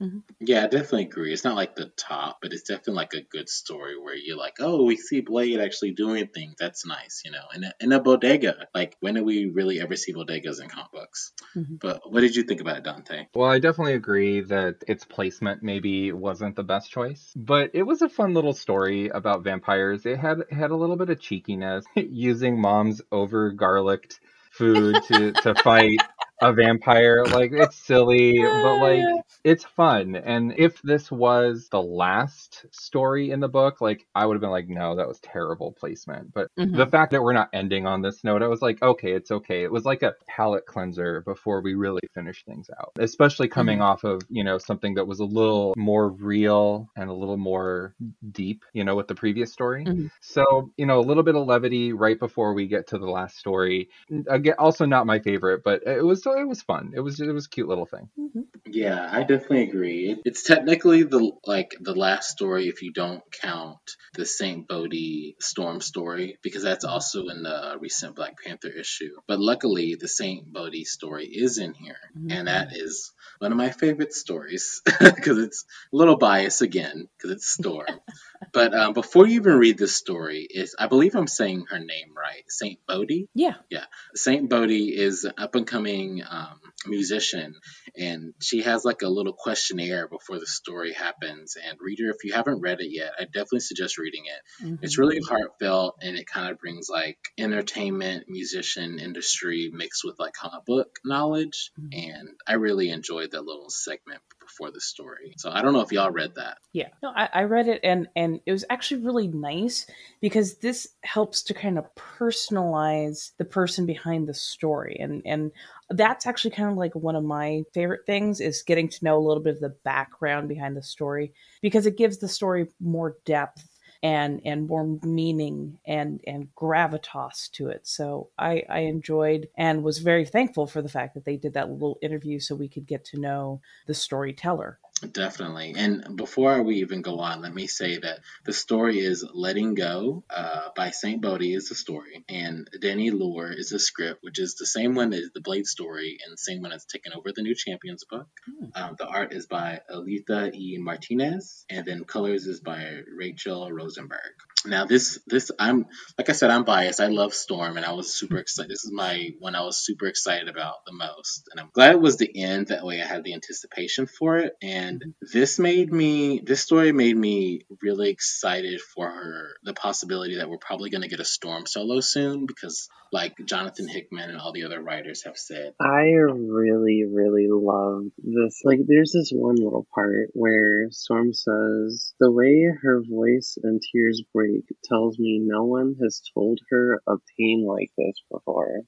Yeah, I definitely agree. It's not like the top, but it's definitely like a good story where you're like, oh, we see Blade actually doing things. That's nice, you know. In a, in a bodega, like when do we really ever see bodegas in comic books?
Mhm.
But what did you think about it, Dante?
Well, I definitely agree that its placement maybe wasn't the best choice, but it was a fun little story about vampires. It had it had a little bit of cheekiness, using mom's over garlicked food to to fight a vampire. Like it's silly, but like it's fun. And if this was the last story in the book, like I would have been like, no, that was terrible placement. But
Mhm.
the fact that we're not ending on this note, I was like, okay, it's okay. It was like a palate cleanser before we really finish things out, especially coming off of, you know, something that was a little more real and a little more deep, you know, with the previous story.
Mhm.
So, you know, a little bit of levity right before we get to the last story. Again, also not my favorite, but it was it was fun. It was it was a cute little thing.
Mhm.
Yeah, I definitely agree. It's technically the like the last story if you don't count the Saint Bodhi Storm story because that's also in the recent Black Panther issue. But luckily, the Saint Bodhi story is in here, and that is one of my favorite stories because it's a little biased again because it's Storm. but um, before you even read this story, is I believe I'm saying her name right, Saint Bodhi.
Yeah, yeah.
Saint Bodhi is an up and coming um, musician, and she has like a little questionnaire before the story happens. And reader, if you haven't read it yet, I definitely suggest reading it.
Mhm.
It's really heartfelt, and it kind of brings like entertainment, musician industry mixed with like comic book knowledge.
Mhm.
And I really enjoyed that little segment before the story. So I don't know if y'all read that.
Yeah, no, I, I read it and and it was actually really nice because this helps to kind of personalize the person behind the story, and and that's actually kind of like one of my favorite things is getting to know a little bit of the background behind the story because it gives the story more depth and and more meaning and and gravitas to it. So I I enjoyed and was very thankful for the fact that they did that little interview so we could get to know the storyteller.
Definitely. And before we even go on, let me say that the story is Letting Go uh, by St. Bodhi is the story, and Danny Lore is the script, which is the same one as the Blade story and the same one that's taken over the New Champions book.
Hmm.
Um, the art is by Alitha E. Martinez, and then colors is by Rachel Rosenberg. Now this this I'm like I said I'm biased. I love Storm, and I was super mm-hmm. excited. This is my one I was super excited about the most, and I'm glad it was the end. That way I had the anticipation for it, and mm-hmm. this made me this story made me really excited for her the possibility that we're probably going to get a Storm solo soon because like Jonathan Hickman and all the other writers have said.
I really, really love this. Like, there's this one little part where Storm says, The way her voice and tears break tells me no one has told her of pain like this before.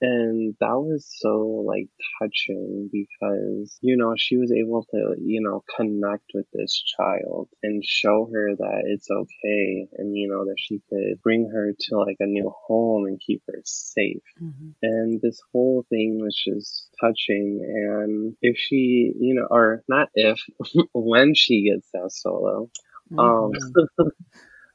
And that was so, like, touching because, you know, she was able to, you know, connect with this child and show her that it's okay and, you know, that she could bring her to, like, a new home and keep her safe and this whole thing was just touching and if she you know or not if when she gets that solo um
Mhm.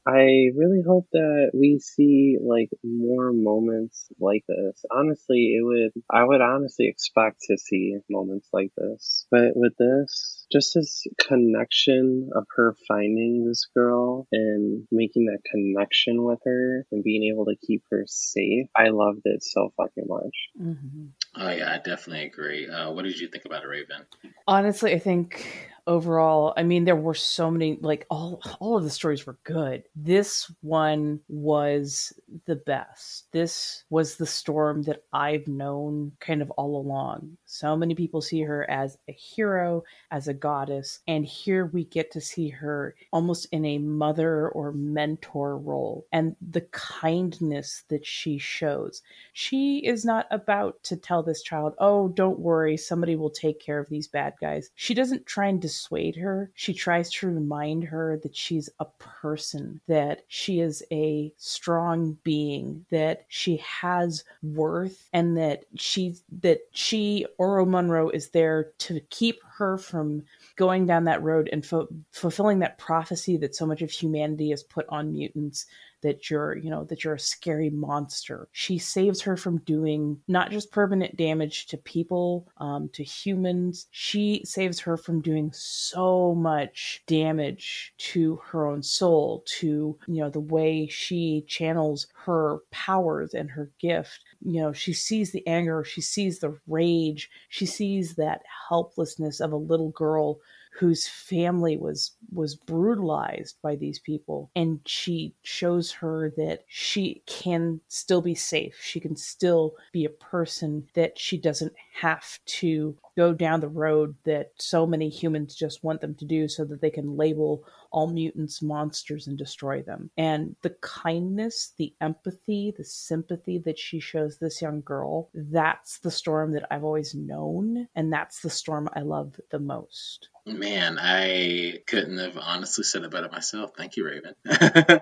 i really hope that we see like more moments like this honestly it would i would honestly expect to see moments like this but with this just this connection of her finding this girl and making that connection with her and being able to keep her safe i loved it so fucking much
Mhm.
Oh yeah, I definitely agree. Uh, what did you think about it, Raven?
Honestly, I think overall, I mean, there were so many like all all of the stories were good. This one was the best. This was the storm that I've known kind of all along. So many people see her as a hero, as a goddess, and here we get to see her almost in a mother or mentor role and the kindness that she shows. She is not about to tell this child, oh, don't worry, somebody will take care of these bad guys. She doesn't try and dissuade her. She tries to remind her that she's a person, that she is a strong being, that she has worth, and that she that she Ororo Munroe is there to keep her from going down that road and fu- fulfilling that prophecy that so much of humanity has put on mutants that you're, you know, that you're a scary monster. She saves her from doing not just permanent damage to people, um, to humans. She saves her from doing so much damage to her own soul, to, you know, the way she channels her powers and her gift. You know, she sees the anger, she sees the rage, she sees that helplessness of a little girl whose family was was brutalized by these people. And she shows her that she can still be safe. She can still be a person that she doesn't have to go down the road that so many humans just want them to do so that they can label all mutants monsters and destroy them. And the kindness, the empathy, the sympathy that she shows this young girl, that's the storm that I've always known. And that's the storm I love the most.
Man, I couldn't have honestly said about it better myself. Thank you, Raven.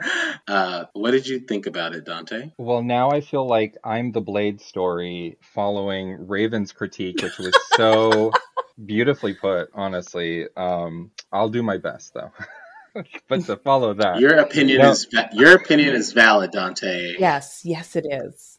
uh, what did you think about it, Dante?
Well, now I feel like I'm the Blade story following Raven's critique, which was so beautifully put, honestly. Um, I'll do my best, though. but to follow that,
your opinion is your opinion is valid, Dante.
Yes, yes, it is.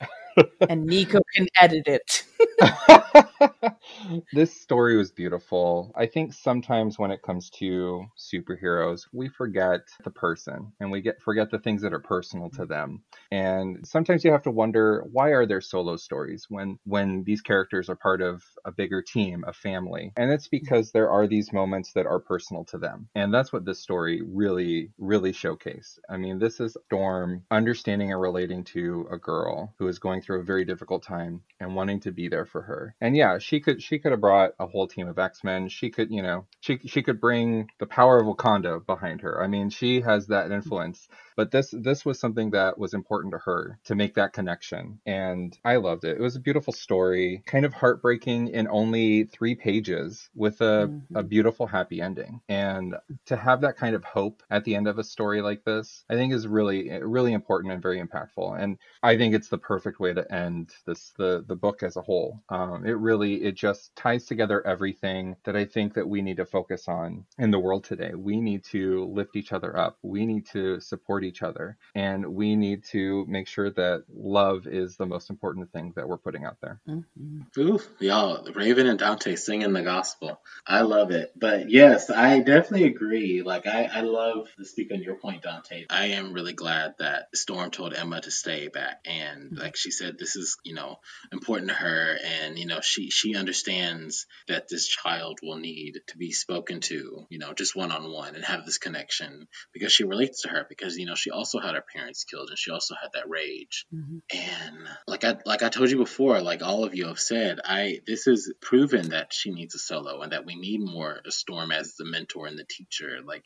And Nico can edit it.
this story was beautiful. I think sometimes when it comes to superheroes, we forget the person and we get forget the things that are personal to them. And sometimes you have to wonder why are there solo stories when when these characters are part of a bigger team, a family. And it's because there are these moments that are personal to them. And that's what this story really really showcased. I mean, this is Storm understanding and relating to a girl who is going through a very difficult time and wanting to be there for her. And yeah, she could she could have brought a whole team of X-Men. She could, you know, she she could bring the power of Wakanda behind her. I mean, she has that mm-hmm. influence. But this this was something that was important to her to make that connection. And I loved it. It was a beautiful story, kind of heartbreaking in only 3 pages with a mm-hmm. a beautiful happy ending. And to have that kind of hope at the end of a story like this, I think is really really important and very impactful. And I think it's the perfect way to end this the the book as a whole. Um, it really it just ties together everything that I think that we need to focus on in the world today. We need to lift each other up. We need to support each other, and we need to make sure that love is the most important thing that we're putting out there.
Mm-hmm. Oof, y'all, Raven and Dante singing the gospel. I love it. But yes, I definitely agree. Like I, I love to speak on your point, Dante. I am really glad that Storm told Emma to stay back, and like she said, this is you know important to her, and you know she she understands that this child will need to be spoken to, you know, just one on one and have this connection because she relates to her because you know she also had her parents killed and she also had that rage. Mm-hmm. And like I like I told you before, like all of you have said, I this is proven that she needs a solo and that we need more a Storm as the mentor and the teacher. Like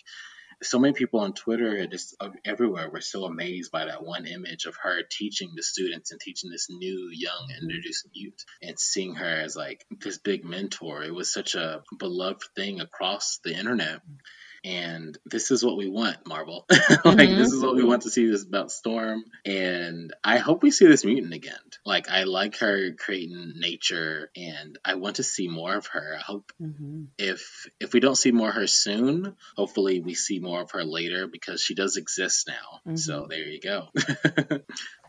so many people on Twitter and just everywhere were so amazed by that one image of her teaching the students and teaching this new young introduced youth and seeing her as like this big mentor. It was such a beloved thing across the internet and this is what we want, Marvel. like mm-hmm. this is what we want to see this about Storm, and I hope we see this mutant again. Like I like her creating nature, and I want to see more of her. I hope mm-hmm. if if we don't see more of her soon, hopefully we see more of her later because she does exist now. Mm-hmm. So there you go.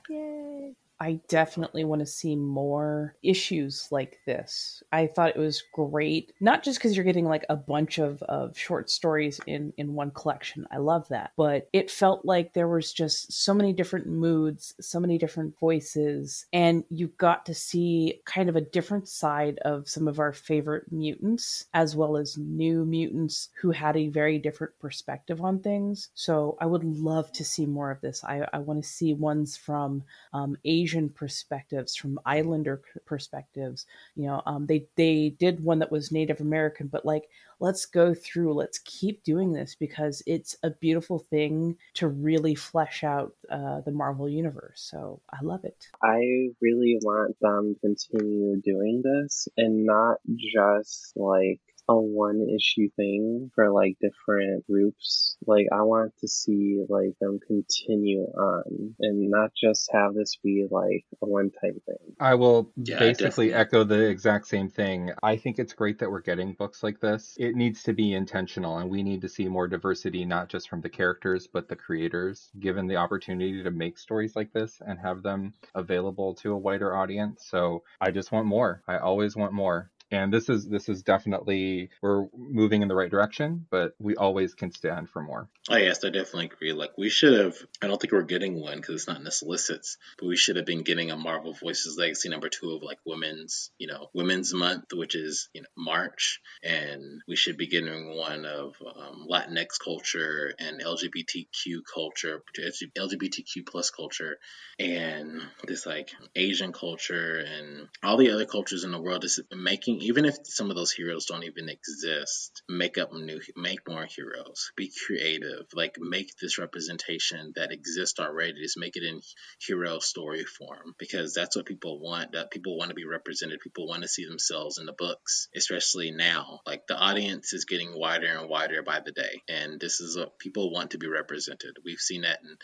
Yay. I definitely want to see more issues like this. I thought it was great, not just because you're getting like a bunch of, of short stories in, in one collection. I love that. But it felt like there was just so many different moods, so many different voices, and you got to see kind of a different side of some of our favorite mutants, as well as new mutants who had a very different perspective on things. So I would love to see more of this. I, I want to see ones from um, Asia Asian perspectives, from Islander perspectives. You know, um, they they did one that was Native American, but like, let's go through, let's keep doing this because it's a beautiful thing to really flesh out uh, the Marvel universe. So I love it.
I really want them to continue doing this and not just like a one issue thing for like different groups. Like I want to see like them continue on and not just have this be like a one time thing.
I will
Yeah,
basically
definitely.
echo the exact same thing. I think it's great that we're getting books like this. It needs to be intentional, and we need to see more diversity, not just from the characters, but the creators, given the opportunity to make stories like this and have them available to a wider audience. So I just want more. I always want more. And this is this is definitely we're moving in the right direction, but we always can stand for more.
Oh yes, I definitely agree. Like we should have. I don't think we're getting one because it's not in the solicits, but we should have been getting a Marvel Voices Legacy number two of like women's, you know, Women's Month, which is you know March, and we should be getting one of um, Latinx culture and LGBTQ culture, LGBTQ plus culture, and this like Asian culture and all the other cultures in the world is making even if some of those heroes don't even exist, make up new make more heroes. Be creative. Like make this representation that exists already, just make it in hero story form. Because that's what people want. That people want to be represented. People want to see themselves in the books, especially now. Like the audience is getting wider and wider by the day. And this is what people want to be represented. We've seen that in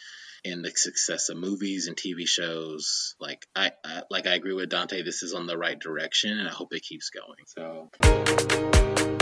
in the success of movies and TV shows. Like I, I like I agree with Dante. This is on the right direction, and I hope it keeps going. So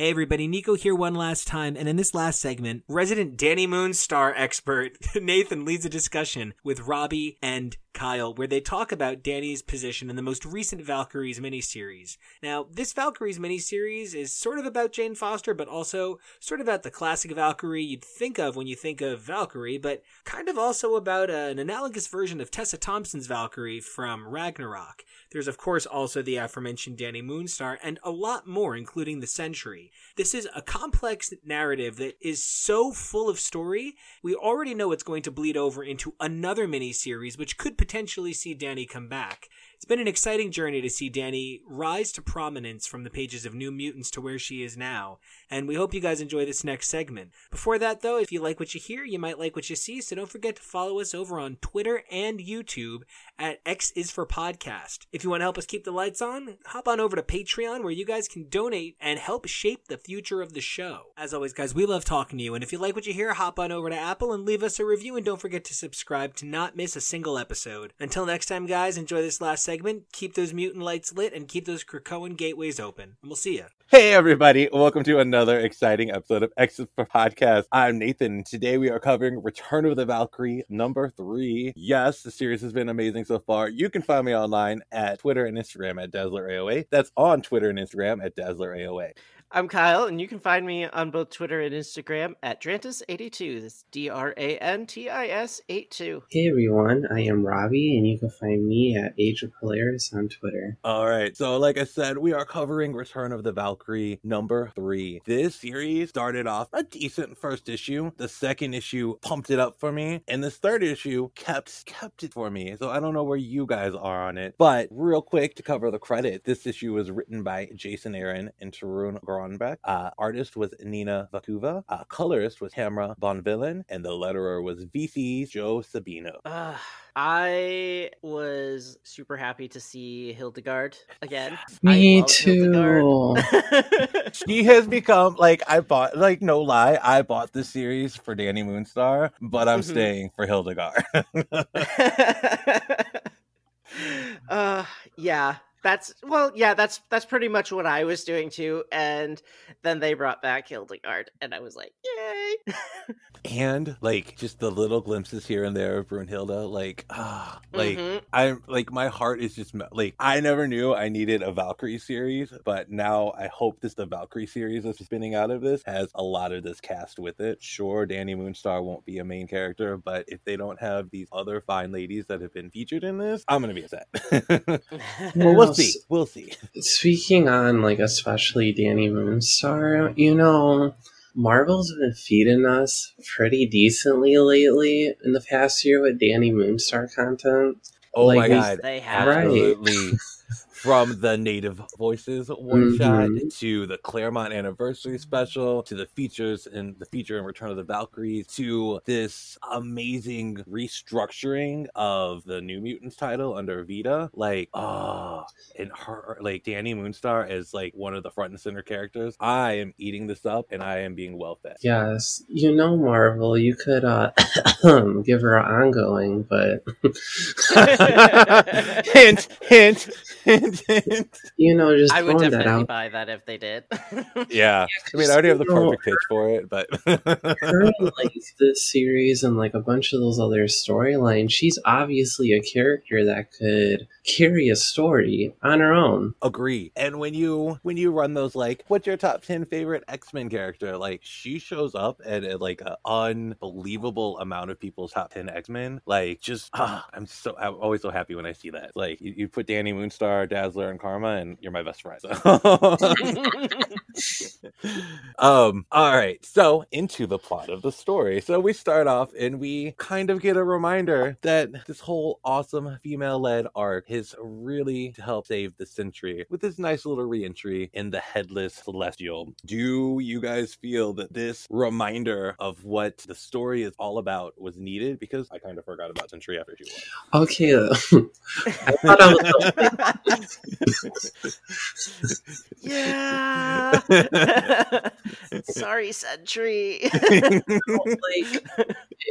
Hey everybody, Nico here one last time, and in this last segment, resident Dani Moonstar expert Nathan leads a discussion with Robbie and Kyle where they talk about Dani's position in the most recent Valkyries miniseries. Now, this Valkyries miniseries is sort of about Jane Foster, but also sort of about the classic Valkyrie you'd think of when you think of Valkyrie, but kind of also about an analogous version of Tessa Thompson's Valkyrie from Ragnarok. There's, of course, also the aforementioned Dani Moonstar, and a lot more, including the Sentry. This is a complex narrative that is so full of story, we already know it's going to bleed over into another miniseries, which could potentially see Dani come back. It's been an exciting journey to see Dani rise to prominence from the pages of New Mutants to where she is now, and we hope you guys enjoy this next segment. Before that, though, if you like what you hear, you might like what you see, so don't forget to follow us over on Twitter and YouTube at X is for Podcast. If you want to help us keep the lights on, hop on over to Patreon where you guys can donate and help shape the future of the show. As always, guys, we love talking to you, and if you like what you hear, hop on over to Apple and leave us a review, and don't forget to subscribe to not miss a single episode. Until next time, guys, enjoy this last segment, keep those mutant lights lit, and keep those Krakoan gateways open. And we'll see you.
Hey everybody, welcome to another exciting episode of X is for Podcast. I'm Nathan. Today we are covering Return of the Valkyrie number three. Yes, the series has been amazing so far. You can find me online at Twitter and Instagram at DazzlerAOA. That's on Twitter and Instagram at DazzlerAOA.
I'm Kyle, and you can find me on both Twitter and Instagram at Drantis82. That's D R A N T I S 82.
Hey everyone, I am Robbie, and you can find me at Age of Polaris on Twitter.
All right, so like I said, we are covering Return of the Valkyrie number three. This series started off a decent first issue. The second issue pumped it up for me, and this third issue kept kept it for me. So I don't know where you guys are on it, but real quick to cover the credit, this issue was written by Jason Aaron and Torunn Grønbekk. Uh, artist was Nina Vakueva. Uh, colorist was Tamra Bonvillain, and the letterer was VC Joe Sabino.
Uh, I was super happy to see Hildegard again.
Me too.
She has become like I bought like no lie, I bought this series for Dani Moonstar, but I'm
Mhm.
staying for Hildegard.
uh yeah that's well yeah that's that's pretty much what i was doing too and then they brought back hildegard and i was like yay
and like just the little glimpses here and there of Brunhilde, like ah, like
Mhm.
I'm like my heart is just like I never knew I needed a Valkyrie series, but now I hope this the Valkyrie series that's spinning out of this has a lot of this cast with it. Sure, Dani Moonstar won't be a main character, but if they don't have these other fine ladies that have been featured in this, I'm gonna be upset. well, we'll
Now,
see. We'll see.
Speaking on like especially Dani Moonstar, you know, Marvel's been feeding us pretty decently lately in the past year with Dani Moonstar content.
Oh
Like,
my god.
they have
Right.
Absolutely. from the Native Voices one shot
Mhm.
to the Claremont Anniversary Special to the features and the feature in Return of the Valkyries to this amazing restructuring of the New Mutants title under Vita. Like, oh, and her like Dani Moonstar is like one of the front and center characters. I am eating this up and I am being well fed.
Yes, you know, Marvel, you could uh, give her an ongoing, but
hint, hint, hint.
you know, just
I would
throwing that
definitely
out.
buy that if they did.
Yeah. I mean, I already have the
You know,
perfect pitch for it, but
her like this series and like a bunch of those other storylines, she's obviously a character that could carry a story on her own.
agree. And when you when you run those like, what's your top ten favorite X Men character? Like she shows up at, at like an unbelievable amount of people's top ten X Men. Like just ah, I'm so I'm always so happy when I see that. Like you, you put Dani Moonstar, Dazzler, and Karma, and you're my best friend. So. um all right so into the plot of the story so we start off and we kind of get a reminder that this whole awesome female-led arc is really to help save the Sentry with this nice little re-entry in the headless celestial do you guys feel that this reminder of what the story is all about was needed because i kind of forgot about Sentry after she won
Okay, uh, I thought I was.
yeah. Sorry, Sentry.
like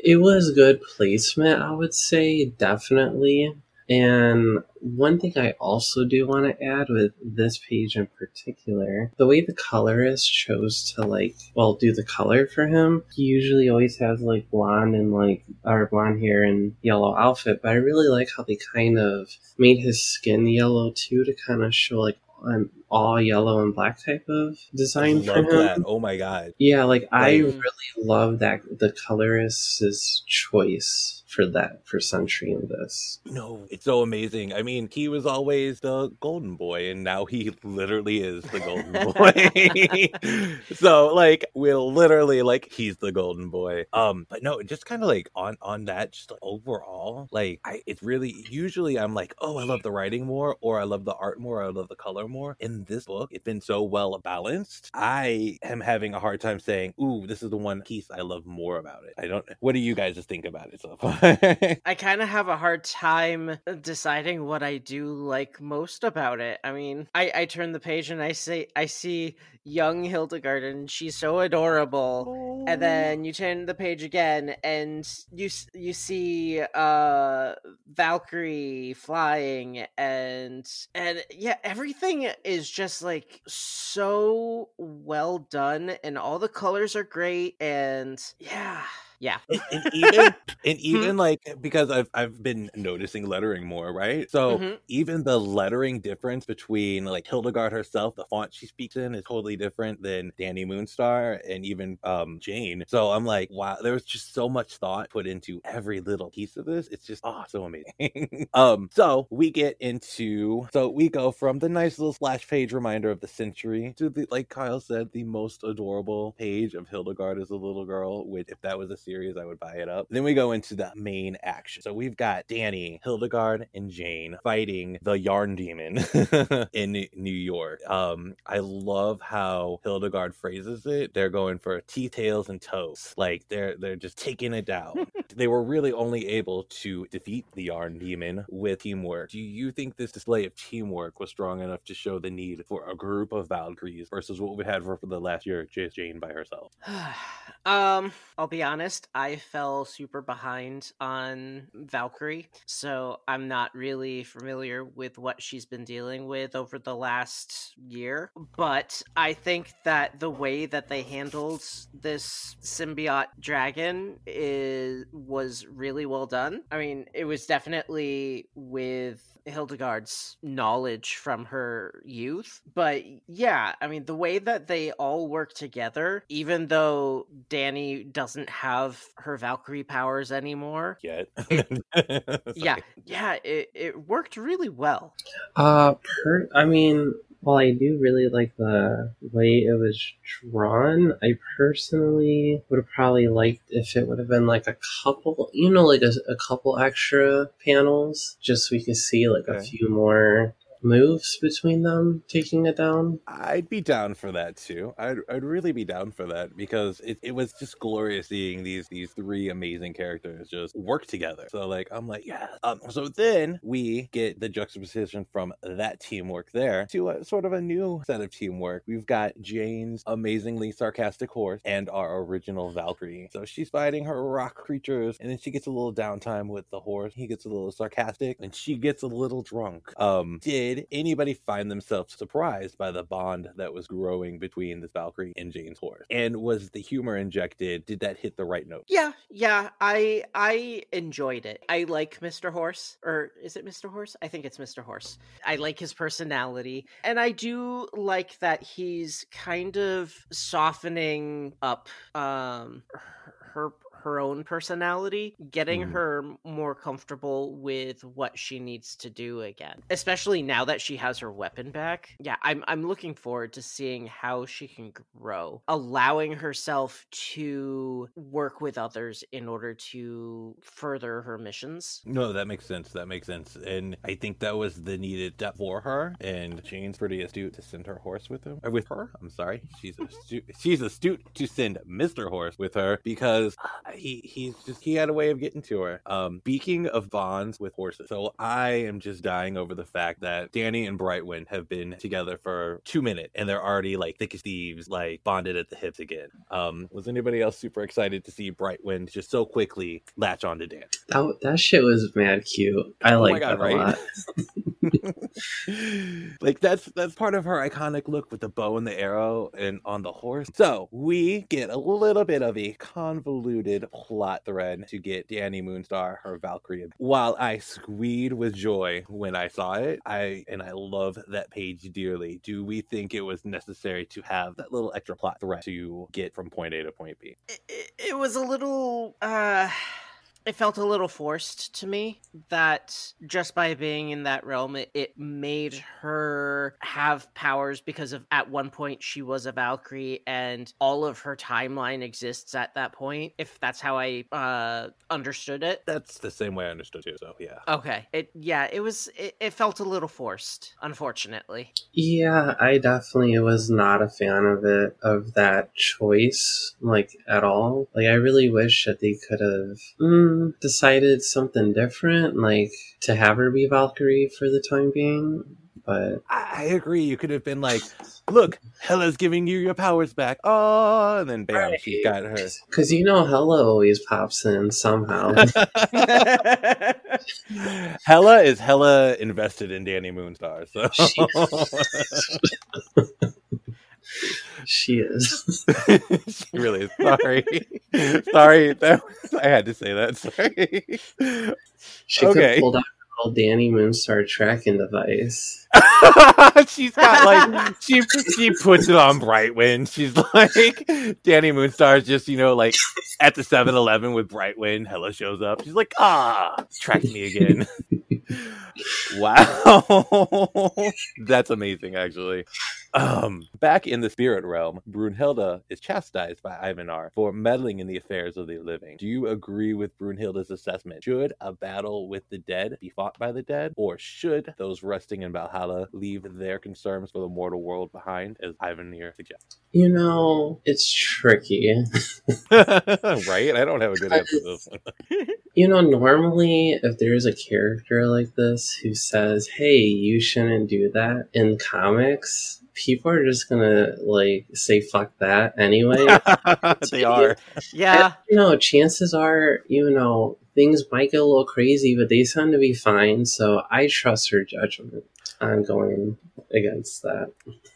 it was good placement i would say definitely and one thing i also do want to add with this page in particular the way the colorist chose to like well do the color for him he usually always has like blonde and like or blonde hair and yellow outfit but i really like how they kind of made his skin yellow too to kind of show like an all yellow and black type of design for
love
him.
that. Oh my god.
Yeah, like I really love that the colorist's choice for that for Sentry in this.
No, it's so amazing. I mean, he was always the golden boy, and now he literally is the golden boy. so, like, we're literally like he's the golden boy. Um, but no, just kind of like on on that, just like, overall, like, I it's really usually I'm like, oh, I love the writing more, or I love the art more, or I love the color more. In this book, it's been so well balanced. I am having a hard time saying, ooh, this is the one piece I love more about it. I don't. What do you guys just think about it so far?
I kind of have a hard time deciding what I do like most about it. I mean, I I turn the page and I say I see young Hildegard and she's so adorable. And then you turn the page again and you you see uh Valkyrie flying and and yeah, everything is just like so well done and all the colors are great and yeah. Yeah.
and, and even and even like because I've I've been noticing lettering more, right? So
Mhm.
even the lettering difference between like Hildegard herself, the font she speaks in is totally different than Dani Moonstar and even um Jane. So I'm like, wow, there was just so much thought put into every little piece of this. It's just oh so amazing. um so we get into so we go from the nice little splash page reminder of the Sentry to the like Kyle said, the most adorable page of Hildegard as a little girl, which if that was a series, I would buy it up. Then we go into the main action. So we've got Dani, Hildegard, and Jane fighting the Yarn Demon in New York. Um, I love how Hildegard phrases it. They're going for teeth, tails, and toes. Like they're they're just taking it down. they were really only able to defeat the Yarn Demon with teamwork. Do you think this display of teamwork was strong enough to show the need for a group of Valkyries versus what we had for, for the last year, just Jane by herself?
um, I'll be honest, I fell super behind on Valkyrie, so I'm not really familiar with what she's been dealing with over the last year. But I think that the way that they handled this symbiote dragon is was really well done. I mean, it was definitely with Hildegard's knowledge from her youth. But yeah, I mean, the way that they all work together, even though Dani doesn't have her Valkyrie powers anymore.
Yet.
Yeah, yeah, it, it worked really well.
Uh, per I mean, while I do really like the way it was drawn, I personally would have probably liked if it would have been like a couple, you know, like a, a couple extra panels, just so we could see like a few more moves between them taking it down.
I'd be down for that too. I'd, I'd really be down for that because it, it was just glorious seeing these these three amazing characters just work together. So like I'm like yeah. Um, so then we get the juxtaposition from that teamwork there to a sort of a new set of teamwork. We've got Jane's amazingly sarcastic horse and our original Valkyrie. So she's fighting her rock creatures, and then she gets a little downtime with the horse. He gets a little sarcastic, and she gets a little drunk. Um, did anybody find themselves surprised by the bond that was growing between this Valkyrie and Jane's horse? And was the humor injected? Did that hit the right note?
Yeah, yeah, I I enjoyed it. I like Mr. Horse, or is it Mr. Horse? I think it's Mr. Horse. I like his personality, and I do like that he's kind of softening up um her her own personality, getting
Mhm.
her more comfortable with what she needs to do again. Especially now that she has her weapon back. Yeah, I'm I'm looking forward to seeing how she can grow, allowing herself to work with others in order to further her missions.
No, that makes sense. That makes sense. And I think that was the needed step for her. And Jane's pretty astute to send her horse with him. Or with her. I'm sorry. She's astute. She's astute to send Mr. Horse with her because he he's just he had a way of getting to her. Um, speaking of bonds with horses, so I am just dying over the fact that Dani and Brightwind have been together for two minutes and they're already like thick as thieves, like bonded at the hips again. Um, was anybody else super excited to see Brightwind just so quickly latch on to Dani?
That that shit was mad cute. I
Oh
like that a lot.
like that's that's part of her iconic look with the bow and the arrow and on the horse. So we get a little bit of a convoluted plot thread to get Dani Moonstar, her Valkyrie. While I squeed with joy when I saw it, I and I love that page dearly. Do we think it was necessary to have that little extra plot thread to get from point A to point B?
It, it, it was a little uh it felt a little forced to me that just by being in that realm it, it made her have powers because of at one point she was a valkyrie and all of her timeline exists at that point if that's how i uh understood it
That's the same way I understood it So yeah.
okay it yeah it was it, it felt a little forced unfortunately
Yeah, I definitely was not a fan of it, of that choice, like at all. Like, I really wish that they could have mm, decided something different, like to have her be Valkyrie for the time being. But
I I agree. You could have been like, look, Hela's giving you your powers back. Oh, and then bam, she's got her.
because you know, Hela always pops in somehow.
Hela is hella invested in Dani Moonstar. So
she is.
she really is. Sorry. Sorry. That was, I had to say that. Sorry.
She
Okay.
have pulled out little Dani Moonstar tracking device.
She's got like she she puts it on Brightwind. She's like Dani Moonstar's just, you know, like at the 7-Eleven with Brightwind. Hela shows up. She's like, ah, track me again. wow. That's amazing, actually. Um, back in the spirit realm, Brunhilde is chastised by Ivanar for meddling in the affairs of the living. Do you agree with Brunhilde's assessment? Should a battle with the dead be fought by the dead, or should those resting in Valhalla leave their concerns for the mortal world behind, as Ivanir suggests?
You know, it's tricky.
right? I don't have a good answer to this one.
You know, normally if there's a character like this who says, "Hey, you shouldn't do that," in comics, people are just gonna like say "fuck that" anyway.
they are.
yeah
you know, chances are, you know, things might get a little crazy, but they sound to be fine. So I trust her judgment. I'm going against that.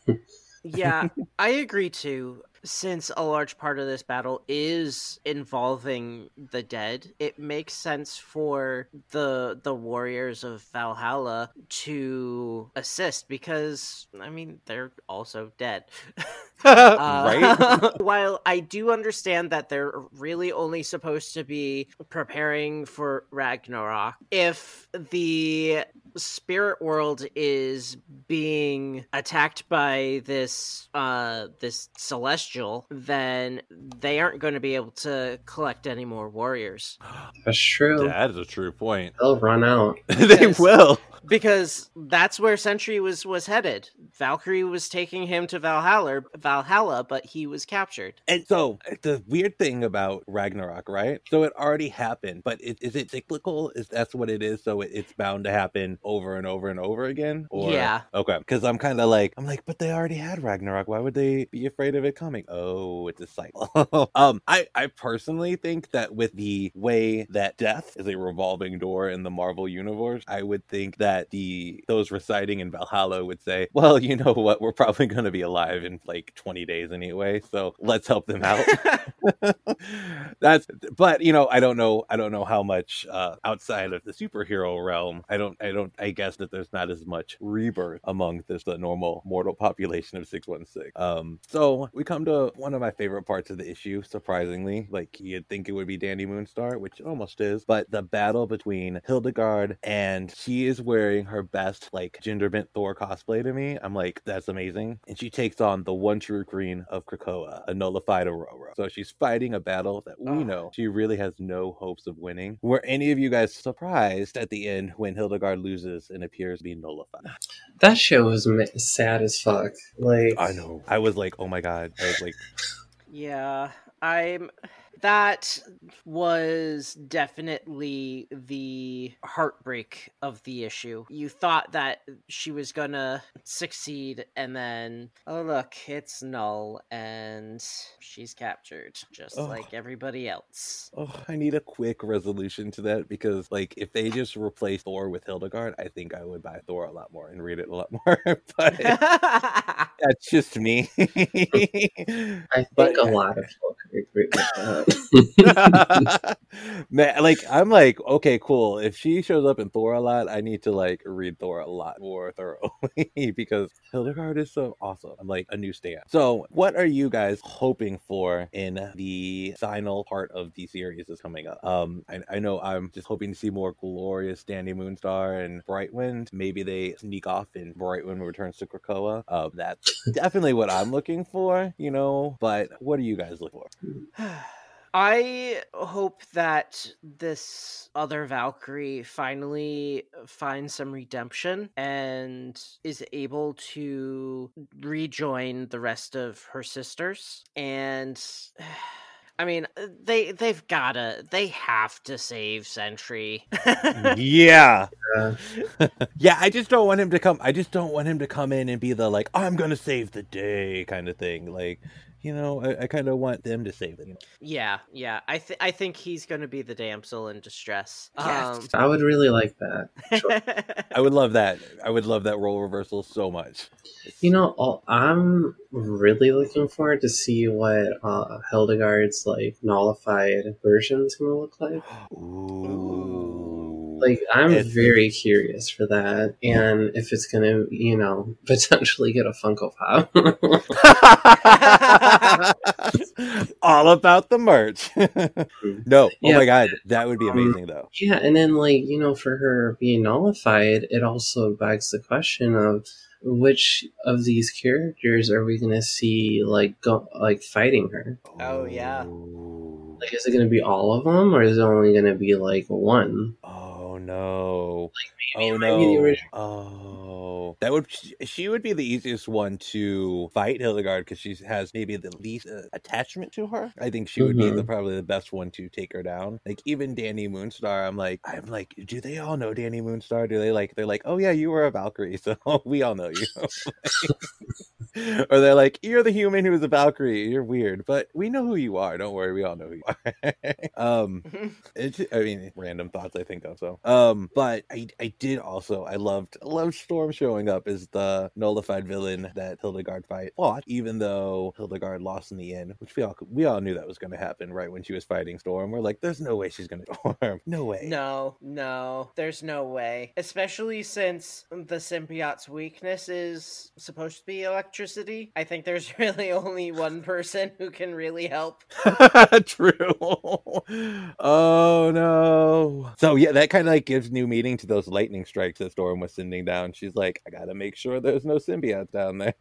yeah, I agree too. Since a large part of this battle is involving the dead, it makes sense for the the warriors of Valhalla to assist because I mean they're also dead.
right?
Uh, while I do understand that they're really only supposed to be preparing for Ragnarok, if the spirit world is being attacked by this uh this celestial then they aren't going to be able to collect any more warriors
That's true.
That is a true point.
They'll run out.
they
Because-
will.
because that's where Sentry was was headed. Valkyrie was taking him to Valhalla, Valhalla, but he was captured.
And so the weird thing about Ragnarok, right? So it already happened, but it, is it cyclical? Is that's what it is? So it, it's bound to happen over and over and over again? Or
Yeah.
okay, because I'm kind of like I'm like, but they already had Ragnarok. Why would they be afraid of it coming? Oh, it's a cycle. um, I I personally think that with the way that death is a revolving door in the Marvel universe, I would think that the those residing in Valhalla would say, well, you know what, we're probably going to be alive in like 20 days anyway, so let's help them out. That's but you know, I don't know I don't know how much uh outside of the superhero realm. I don't I don't I guess that there's not as much rebirth among this the normal mortal population of 616. Um so we come to one of my favorite parts of the issue, surprisingly. Like you'd think it would be Dani Moonstar, which it almost is, but the battle between Hildegard and she is wearing her best like gender bent Thor cosplay to me. I'm like, that's amazing. And she takes on the one true queen of Krakoa, a nullified Aurora. So she's fighting a battle that we
Ah.
know she really has no hopes of winning. Were any of you guys surprised at the end when Hildegard loses and appears to be nullified?
That show was ma- sad as fuck. Like,
I know. I was like, oh my god. I was like,
Yeah, I'm. That was definitely the heartbreak of the issue. You thought that she was gonna succeed, and then, oh, look, it's null, and she's captured, just
Oh.
like everybody else.
oh, I need a quick resolution to that because, like, if they just replace Thor with Hildegard, I think I would buy Thor a lot more and read it a lot more. but that's just me.
I think
But-
a lot of people could agree with that.
Man, like I'm like, okay, cool. If she shows up in Thor a lot, I need to like read Thor a lot more thoroughly because Hildegard is so awesome. I'm like a new stand. So, what are you guys hoping for in the final part of the series that's coming up? Um, I, I know I'm just hoping to see more glorious Dani Moonstar and Brightwind. Maybe they sneak off and Brightwind returns to Krakoa. Uh, that's definitely what I'm looking for, you know. But what are you guys looking for?
I hope that this other Valkyrie finally finds some redemption and is able to rejoin the rest of her sisters. And I mean, they they've gotta they have to save Sentry.
yeah.
Uh,
yeah, I just don't want him to come. I just don't want him to come in and be the like, I'm gonna save the day kind of thing. Like, you know, I, I kind of want them to save it. You know?
yeah, yeah. I th- I think he's gonna be the damsel in distress.
Yes.
I would really like that.
Um,
I would love that. I would love that role reversal so much.
You know, I'm really looking forward to see what uh, Hildegard's like nullified version is gonna look like.
Ooh.
Like, I'm
It's-
very curious for that, and if it's gonna, you know, potentially get a Funko Pop.
All about the merch. no, oh my god, that would be
Um,
amazing though.
yeah, and then like you know, for her being nullified, it also begs the question of which of these characters are we gonna see like go like fighting her?
Oh, yeah.
Like, is it gonna be all of them, or is it only gonna be like one?
Oh no.
maybe
oh
it be the
no.
original-
Oh. That would she- she would be the easiest one to fight Hildegard because she has maybe the least uh, attachment to her. I think she would be the
Mhm.
probably the best one to take her down. Like even Dani Moonstar, I'm like I'm like, do they all know Dani Moonstar? Do they like they're like, "Oh yeah, you were a Valkyrie, so we all know you." or they're like, "You're the human who was a Valkyrie. You're weird, but we know who you are. Don't worry, we all know who you are." um it's I mean random thoughts I think of so. Um but I I did also I loved loved Storm showing up as the nullified villain that Hildegard fight fought, even though Hildegard lost in the end, which we all we all knew that was gonna happen right when she was fighting Storm. We're like, there's no way she's gonna Storm. No way.
No, no, there's no way. Especially since the symbiote's weakness is supposed to be electricity. electricity. I think there's really only one person who can really help.
True. oh no. So yeah, that kind like gives new meaning to those lightning strikes that Storm was sending down. She's like, I gotta make sure there's no symbiotes down there.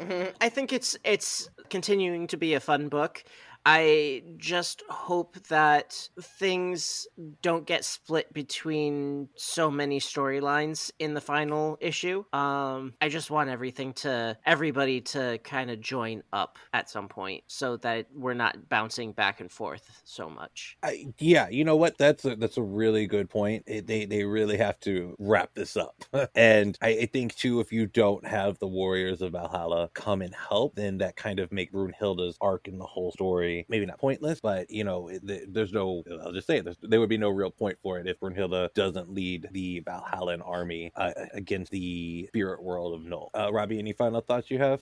Mhm. I think it's it's continuing to be a fun book. I just hope that things don't get split between so many storylines in the final issue. Um, I just want everything to everybody to kind of join up at some point so that we're not bouncing back and forth so much.
I, yeah, you know what? That's a, that's a really good point. It, they they really have to wrap this up, and I, I think too, if you don't have the Warriors of Valhalla come and help, then that kind of make Brunhilde's arc in the whole story maybe not pointless, but you know, it, there's no. I'll just say it, there would be no real point for it if Brunhilde doesn't lead the Valhallan army uh, against the spirit world of Null. Uh, Robbie, any final thoughts you have?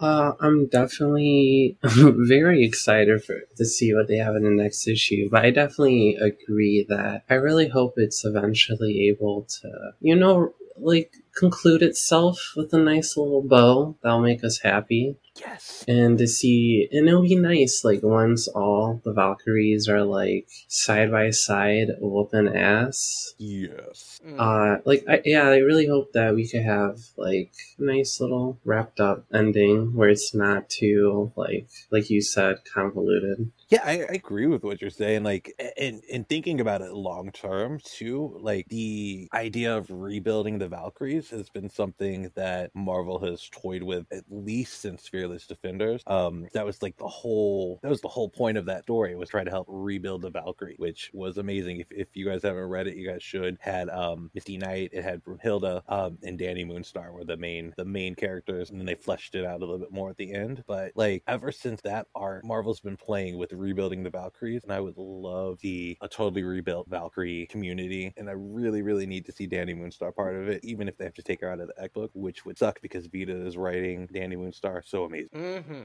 Uh, I'm definitely very excited for to see what they have in the next issue. But I definitely agree that I really hope it's eventually able to, you know, like conclude itself with a nice little bow that'll make us happy.
Yes.
And to see, and it'll be nice, like once all the Valkyries are like side by side, whooping ass.
Yes.
Mm.
Uh, like I, yeah, I really hope that we could have like a nice little wrapped up ending where it's not too like like you said convoluted.
Yeah, I, I agree with what you're saying. Like, and and thinking about it long term too, like the idea of rebuilding the Valkyries has been something that Marvel has toyed with at least since Fearless Defenders. Um, that was like the whole that was the whole point of that story was try to help rebuild the Valkyrie, which was amazing. If if you guys haven't read it, you guys should. Had um Misty Knight, it had Brunhilde, um, and Dani Moonstar were the main the main characters, and then they fleshed it out a little bit more at the end. But like ever since that art, Marvel's been playing with rebuilding the Valkyries, and I would love the a totally rebuilt Valkyrie community. And I really, really need to see Dani Moonstar part of it, even if they have to take her out of the Eck book, which would suck because Vita is writing Dani Moonstar so amazing.
hmm